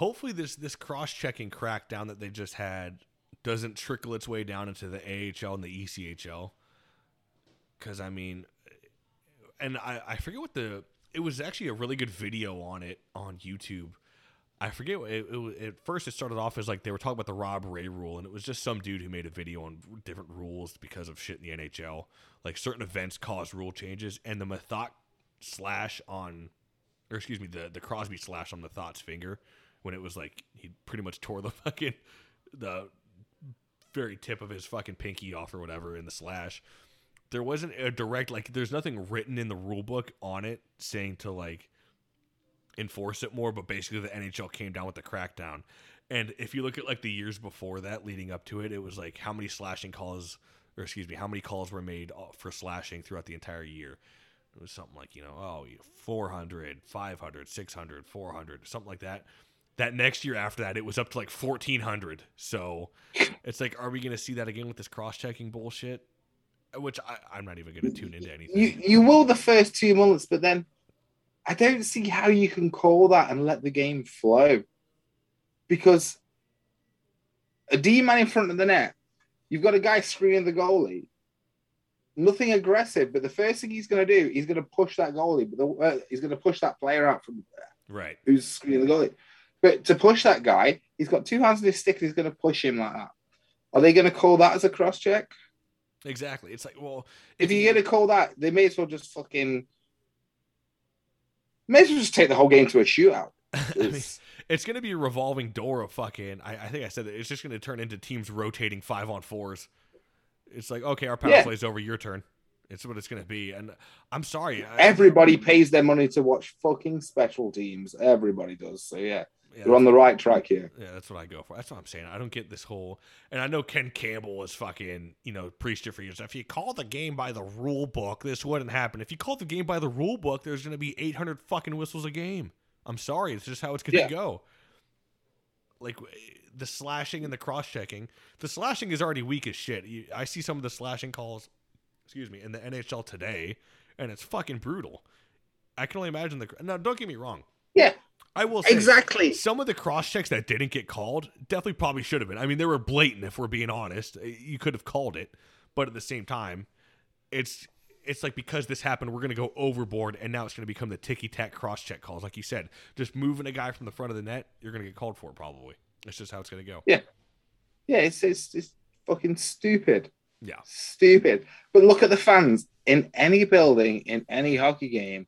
Speaker 7: Hopefully, this this cross checking crackdown that they just had doesn't trickle its way down into the AHL and the ECHL. Because I mean, and I I forget what the it was actually a really good video on it on YouTube. I forget it, it, at first it started off as like they were talking about the Rob Ray rule and it was just some dude who made a video on different rules because of shit in the NHL like certain events cause rule changes and the Methot slash on or excuse me the the Crosby slash on Methot's finger when it was like he pretty much tore the fucking the very tip of his fucking pinky off or whatever in the slash. There wasn't a direct like there's nothing written in the rule book on it saying to like enforce it more but basically the NHL came down with the crackdown. And if you look at like the years before that leading up to it it was like how many slashing calls or excuse me how many calls were made uh, for slashing throughout the entire year. It was something like you know oh 400 500 600 400 something like that that next year after that it was up to like 1400 so it's like are we going to see that again with this cross-checking bullshit which I, i'm not even going to tune into anything
Speaker 8: You you will the first two months, but then I don't see how you can call that and let the game flow. Because a D man in front of the net, you've got a guy screening the goalie. Nothing aggressive, but the first thing he's going to do, he's going to push that goalie, but the, uh, he's going to push that player out from there,
Speaker 7: right
Speaker 8: who's screening the goalie. But to push that guy, he's got two hands on his stick and he's going to push him like that. Are they going to call that as a cross check?
Speaker 7: exactly it's like well
Speaker 8: If you're going to call that, they may as well just fucking. May as well just take the whole game to a shootout.
Speaker 7: I mean, it's going to be a revolving door of fucking. I, I think I said that it's just going to turn into teams rotating five on fours. It's like okay, our power
Speaker 8: Yeah.
Speaker 7: play's over, your turn. It's what it's going to be, and I'm sorry. I-
Speaker 8: Everybody pays their money to watch fucking special teams. Everybody does. So yeah,
Speaker 7: Yeah,
Speaker 8: you're on the right track here.
Speaker 7: Yeah, that's what I go for. That's what I'm saying. I don't get this whole, and I know Ken Campbell was fucking, you know, preached it for years. If you call the game by the rule book, this wouldn't happen. If you call the game by the rule book, there's going to be 800 fucking whistles a game. I'm sorry, it's just how it's going to
Speaker 8: Yeah.
Speaker 7: go. Like the slashing and the cross checking. The slashing is already weak as shit. You, I see some of the slashing calls, excuse me, in the NHL today, and it's fucking brutal. I can only imagine the. Now, don't get me wrong.
Speaker 8: Yeah,
Speaker 7: I will say
Speaker 8: Exactly.
Speaker 7: Some of the cross checks that didn't get called definitely probably should have been. I mean, they were blatant. If we're being honest, eh, you could have called it, but at the same time, it's it's like because this happened, we're gonna go overboard, and now it's gonna become the ticky tack cross check calls. Like you said, just moving a guy from the front of the net, you're gonna get called for it probably. It's just how it's gonna go.
Speaker 8: Yeah. Yeah, it's it's, it's fucking stupid.
Speaker 7: Yeah.
Speaker 8: Stupid. But look at the fans in any building, in any hockey game.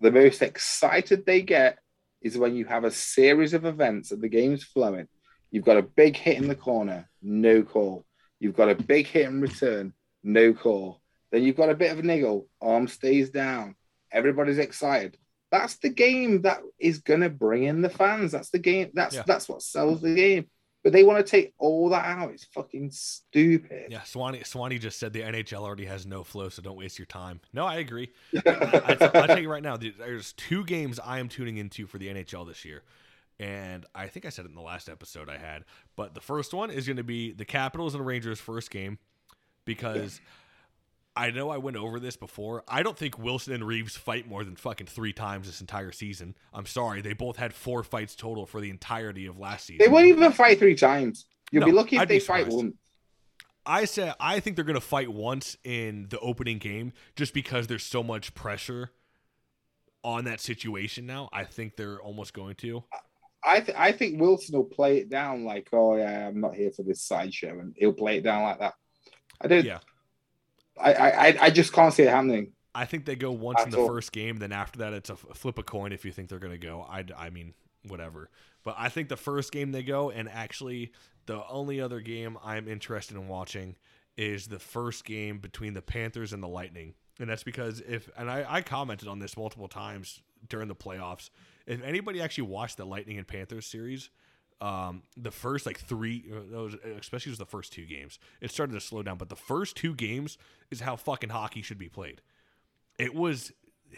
Speaker 8: The most excited they get is when you have a series of events and the game's flowing. You've got a big hit in the corner, no call. You've got a big hit in return, no call. Then you've got a bit of a niggle, arm stays down. Everybody's excited. That's the game that is gonna bring in the fans. That's the game. That's
Speaker 7: Yeah.
Speaker 8: that's what sells the game. But they want to take all that out. It's fucking stupid.
Speaker 7: Yeah, Swanee Swanee just said the NHL already has no flow, so don't waste your time. No, I agree. I, will tell you right now, there's two games I am tuning into for the NHL this year, and I think I said it in the last episode I had. But the first one is going to be the Capitals and Rangers first game because I know I went over this before. I don't think Wilson and Reaves fight more than fucking three times this entire season. I'm sorry, they both had four fights total for the entirety of last season.
Speaker 8: They won't even fight three times. You'll be lucky if
Speaker 7: I'd
Speaker 8: they fight one.
Speaker 7: I said I think they're going to fight once in the opening game just because there's so much pressure on that situation now. I think they're almost going to.
Speaker 8: I th- I think Wilson will play it down like, oh yeah, I'm not here for this sideshow, and he'll play it down like that. I don't.
Speaker 7: Yeah.
Speaker 8: I I I just can't see it happening.
Speaker 7: I think they go once in the
Speaker 8: all.
Speaker 7: first game. Then after that, it's a flip a coin if you think they're going to go. I, I mean, whatever. But I think the first game they go, and actually the only other game I'm interested in watching is the first game between the Panthers and the Lightning. And that's because if, and I, I commented on this multiple times during the playoffs, if anybody actually watched the Lightning and Panthers series, um, the first like three, uh, those, especially was the first two games, it started to slow down. But the first two games is how fucking hockey should be played. It was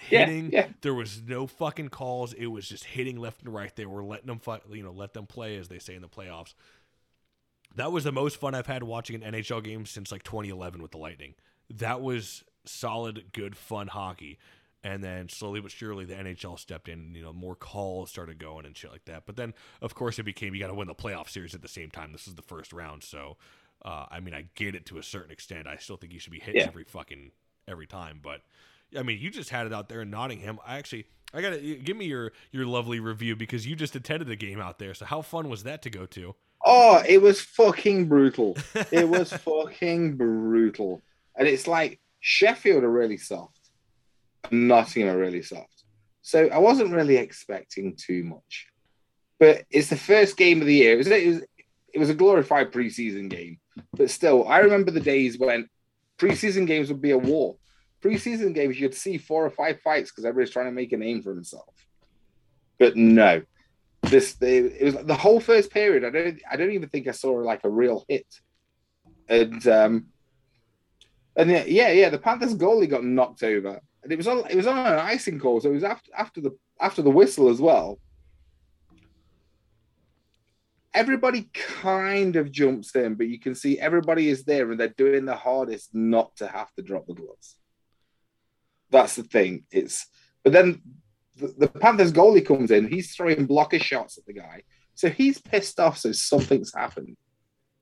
Speaker 8: Yeah,
Speaker 7: hitting.
Speaker 8: yeah.
Speaker 7: There was no fucking calls. It was just hitting left and right. They were letting them fight, you know, let them play as they say in the playoffs. That was the most fun I've had watching an NHL game since like 2011 with the Lightning. That was solid, good, fun hockey. And then slowly but surely, the NHL stepped in. You know, more calls started going and shit like that. But then, of course, it became you got to win the playoff series at the same time. This is the first round, so uh, I mean, I get it to a certain extent. I still think you should be hitting
Speaker 8: Yeah.
Speaker 7: every fucking every time. But I mean, you just had it out there in Nottingham. I actually, I gotta give me your your lovely review because you just attended the game out there. So how fun was that to go to?
Speaker 8: Oh, it was fucking brutal. it was fucking brutal. And it's like Sheffield are really soft, Nottingham are really soft. So I wasn't really expecting too much. But it's the first game of the year. It was, it was, it was a glorified preseason game. But still, I remember the days when preseason games would be a war. Preseason games, you'd see four or five fights because everybody's trying to make a name for himself. But no, this it was the whole first period. I don't I don't even think I saw like a real hit. And um and yeah, yeah, the Panthers goalie got knocked over. And it was on it was on an icing call, so it was after after the after the whistle as well. Everybody kind of jumps in, but you can see everybody is there and they're doing their hardest not to have to drop the gloves. That's the thing. It's but then the, the Panthers goalie comes in, he's throwing blocker shots at the guy. So he's pissed off, so something's happened.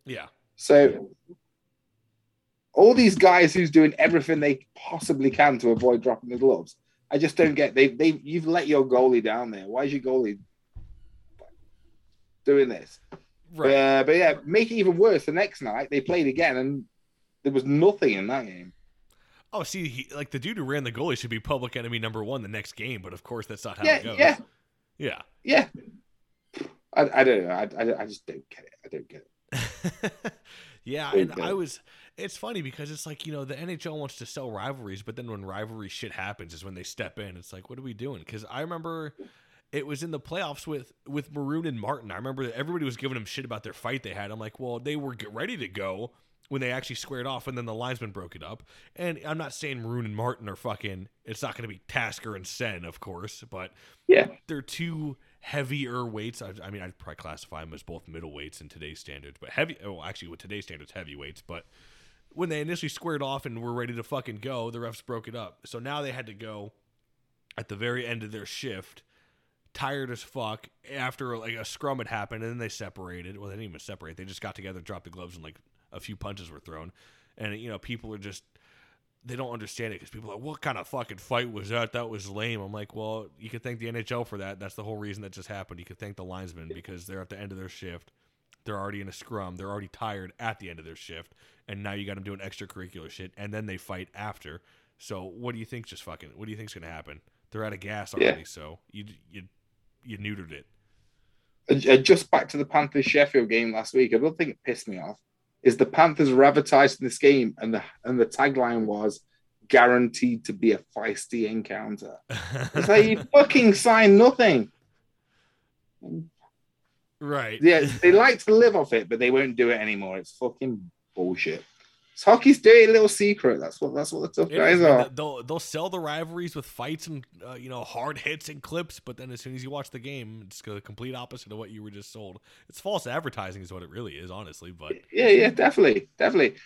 Speaker 7: Yeah,
Speaker 8: So all these guys who's doing everything they possibly can to avoid dropping the gloves, I just don't get. They they you've let your goalie down there. Why is your goalie doing this?
Speaker 7: right.
Speaker 8: Uh, but yeah, make it even worse. The next night they played again, and there was nothing in that game.
Speaker 7: Oh, see, he, like the dude who ran the goalie should be public enemy number one the next game, but of course that's not how
Speaker 8: Yeah,
Speaker 7: it goes.
Speaker 8: yeah.
Speaker 7: yeah.
Speaker 8: Yeah, I, I don't know. I, I I just don't get it. I don't get it.
Speaker 7: yeah,
Speaker 8: Very
Speaker 7: and. I was. It's funny because it's like you know the NHL wants to sell rivalries, but then when rivalry shit happens is when they step in. It's like, what are we doing? Because I remember it was in the playoffs with with Maroon and Martin. I remember that everybody was giving them shit about their fight they had. I'm like, well, they were ready to go when they actually squared off, and then the linesman broke it up. And I'm not saying Maroon and Martin are fucking. It's not going to be Tasker and Sen, of course, but
Speaker 8: Yeah,
Speaker 7: they're two heavier weights. I, I mean, I'd probably classify them as both middleweights in today's standards, but heavy. Oh, actually, with today's standards, heavyweights. But when they initially squared off and were ready to fucking go, the refs broke it up. So now they had to go at the very end of their shift, tired as fuck after like a scrum had happened, and then they separated. Well, they didn't even separate. They just got together, dropped the gloves, and like a few punches were thrown. And you know, people are just they don't understand it because people are like, what kind of fucking fight was that? That was lame. I'm like, well, you could thank the NHL for that. That's the whole reason that just happened. You could thank the linesmen because they're at the end of their shift. They're already in a scrum. They're already tired at the end of their shift, and now you got them doing extracurricular shit, and then they fight after. So what do you think's just fucking? What do you think's gonna happen? They're out of gas
Speaker 8: Yeah.
Speaker 7: already, so you you you neutered it.
Speaker 8: Uh, and- and uh, just back to the Panthers Sheffield game last week. Another thing that pissed me off is the Panthers were advertised in this game, and the and the tagline was "guaranteed to be a feisty encounter." It's like you fucking sign nothing.
Speaker 7: Right.
Speaker 8: Yeah, they like to live off it, but they won't do it anymore. It's fucking bullshit. It's hockey's dirty little secret. That's what that's what the tough
Speaker 7: It
Speaker 8: guys
Speaker 7: is,
Speaker 8: are.
Speaker 7: They'll they'll sell the rivalries with fights and uh, you know hard hits and clips, but then as soon as you watch the game, it's the complete opposite of what you were just sold. It's false advertising, is what it really is, honestly. But
Speaker 8: Yeah, yeah, definitely, definitely.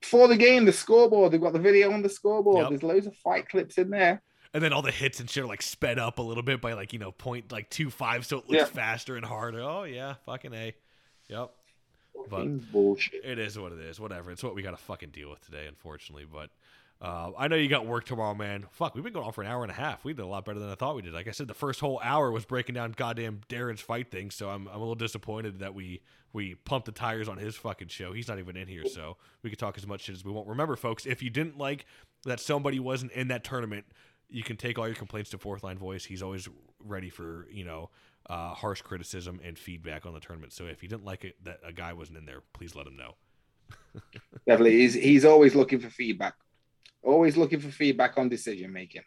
Speaker 8: Before the game, the scoreboard, they've got the video on the scoreboard.
Speaker 7: Yep.
Speaker 8: There's loads of fight clips in there.
Speaker 7: And then all the hits and shit are like sped up a little bit by like you know point like two five, so it looks
Speaker 8: Yeah.
Speaker 7: faster and harder. Oh yeah, fucking a. Yep. But
Speaker 8: bullshit.
Speaker 7: it is what it is. Whatever. It's what we got to fucking deal with today, unfortunately. But Uh, I know you got work tomorrow, man. Fuck, we've been going on for an hour and a half. We did a lot better than I thought we did. Like I said, the first whole hour was breaking down goddamn Darren's fight thing. So I'm, I'm a little disappointed that we we pumped the tires on his fucking show. He's not even in here, so we could talk as much shit as we want. Remember, folks, if you didn't like that somebody wasn't in that tournament, you can take all your complaints to Fourth Line Voice. He's always ready for you know uh, harsh criticism and feedback on the tournament. So if you didn't like it that a guy wasn't in there, please let him know.
Speaker 8: Definitely, he's he's always looking for feedback. Always looking for feedback on decision making.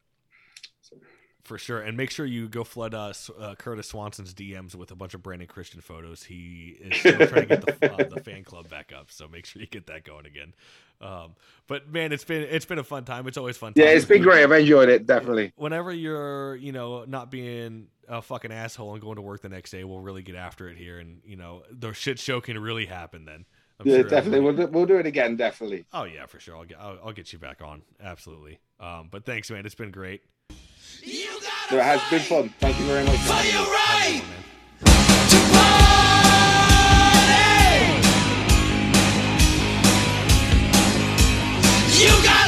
Speaker 7: For sure, and make sure you go flood uh, uh, Curtis Swanson's DMs with a bunch of Brandon Christian photos. He is still trying to get the, uh, the fan club back up, so make sure you get that going again. Um, but man, it's been it's been a fun time. It's always fun.
Speaker 8: Yeah, it's been great. I've enjoyed it definitely.
Speaker 7: Whenever you're you know not being a fucking asshole and going to work the next day, we'll really get after it here, and you know the shit show can really happen then.
Speaker 8: I'm yeah, sure definitely. We'll do, we'll do it again, definitely.
Speaker 7: Oh yeah, for sure. I'll get I'll, I'll get you back on. Absolutely. Um, but thanks, man. It's been great.
Speaker 8: So it has been fun. Thank you very much. For right
Speaker 12: You got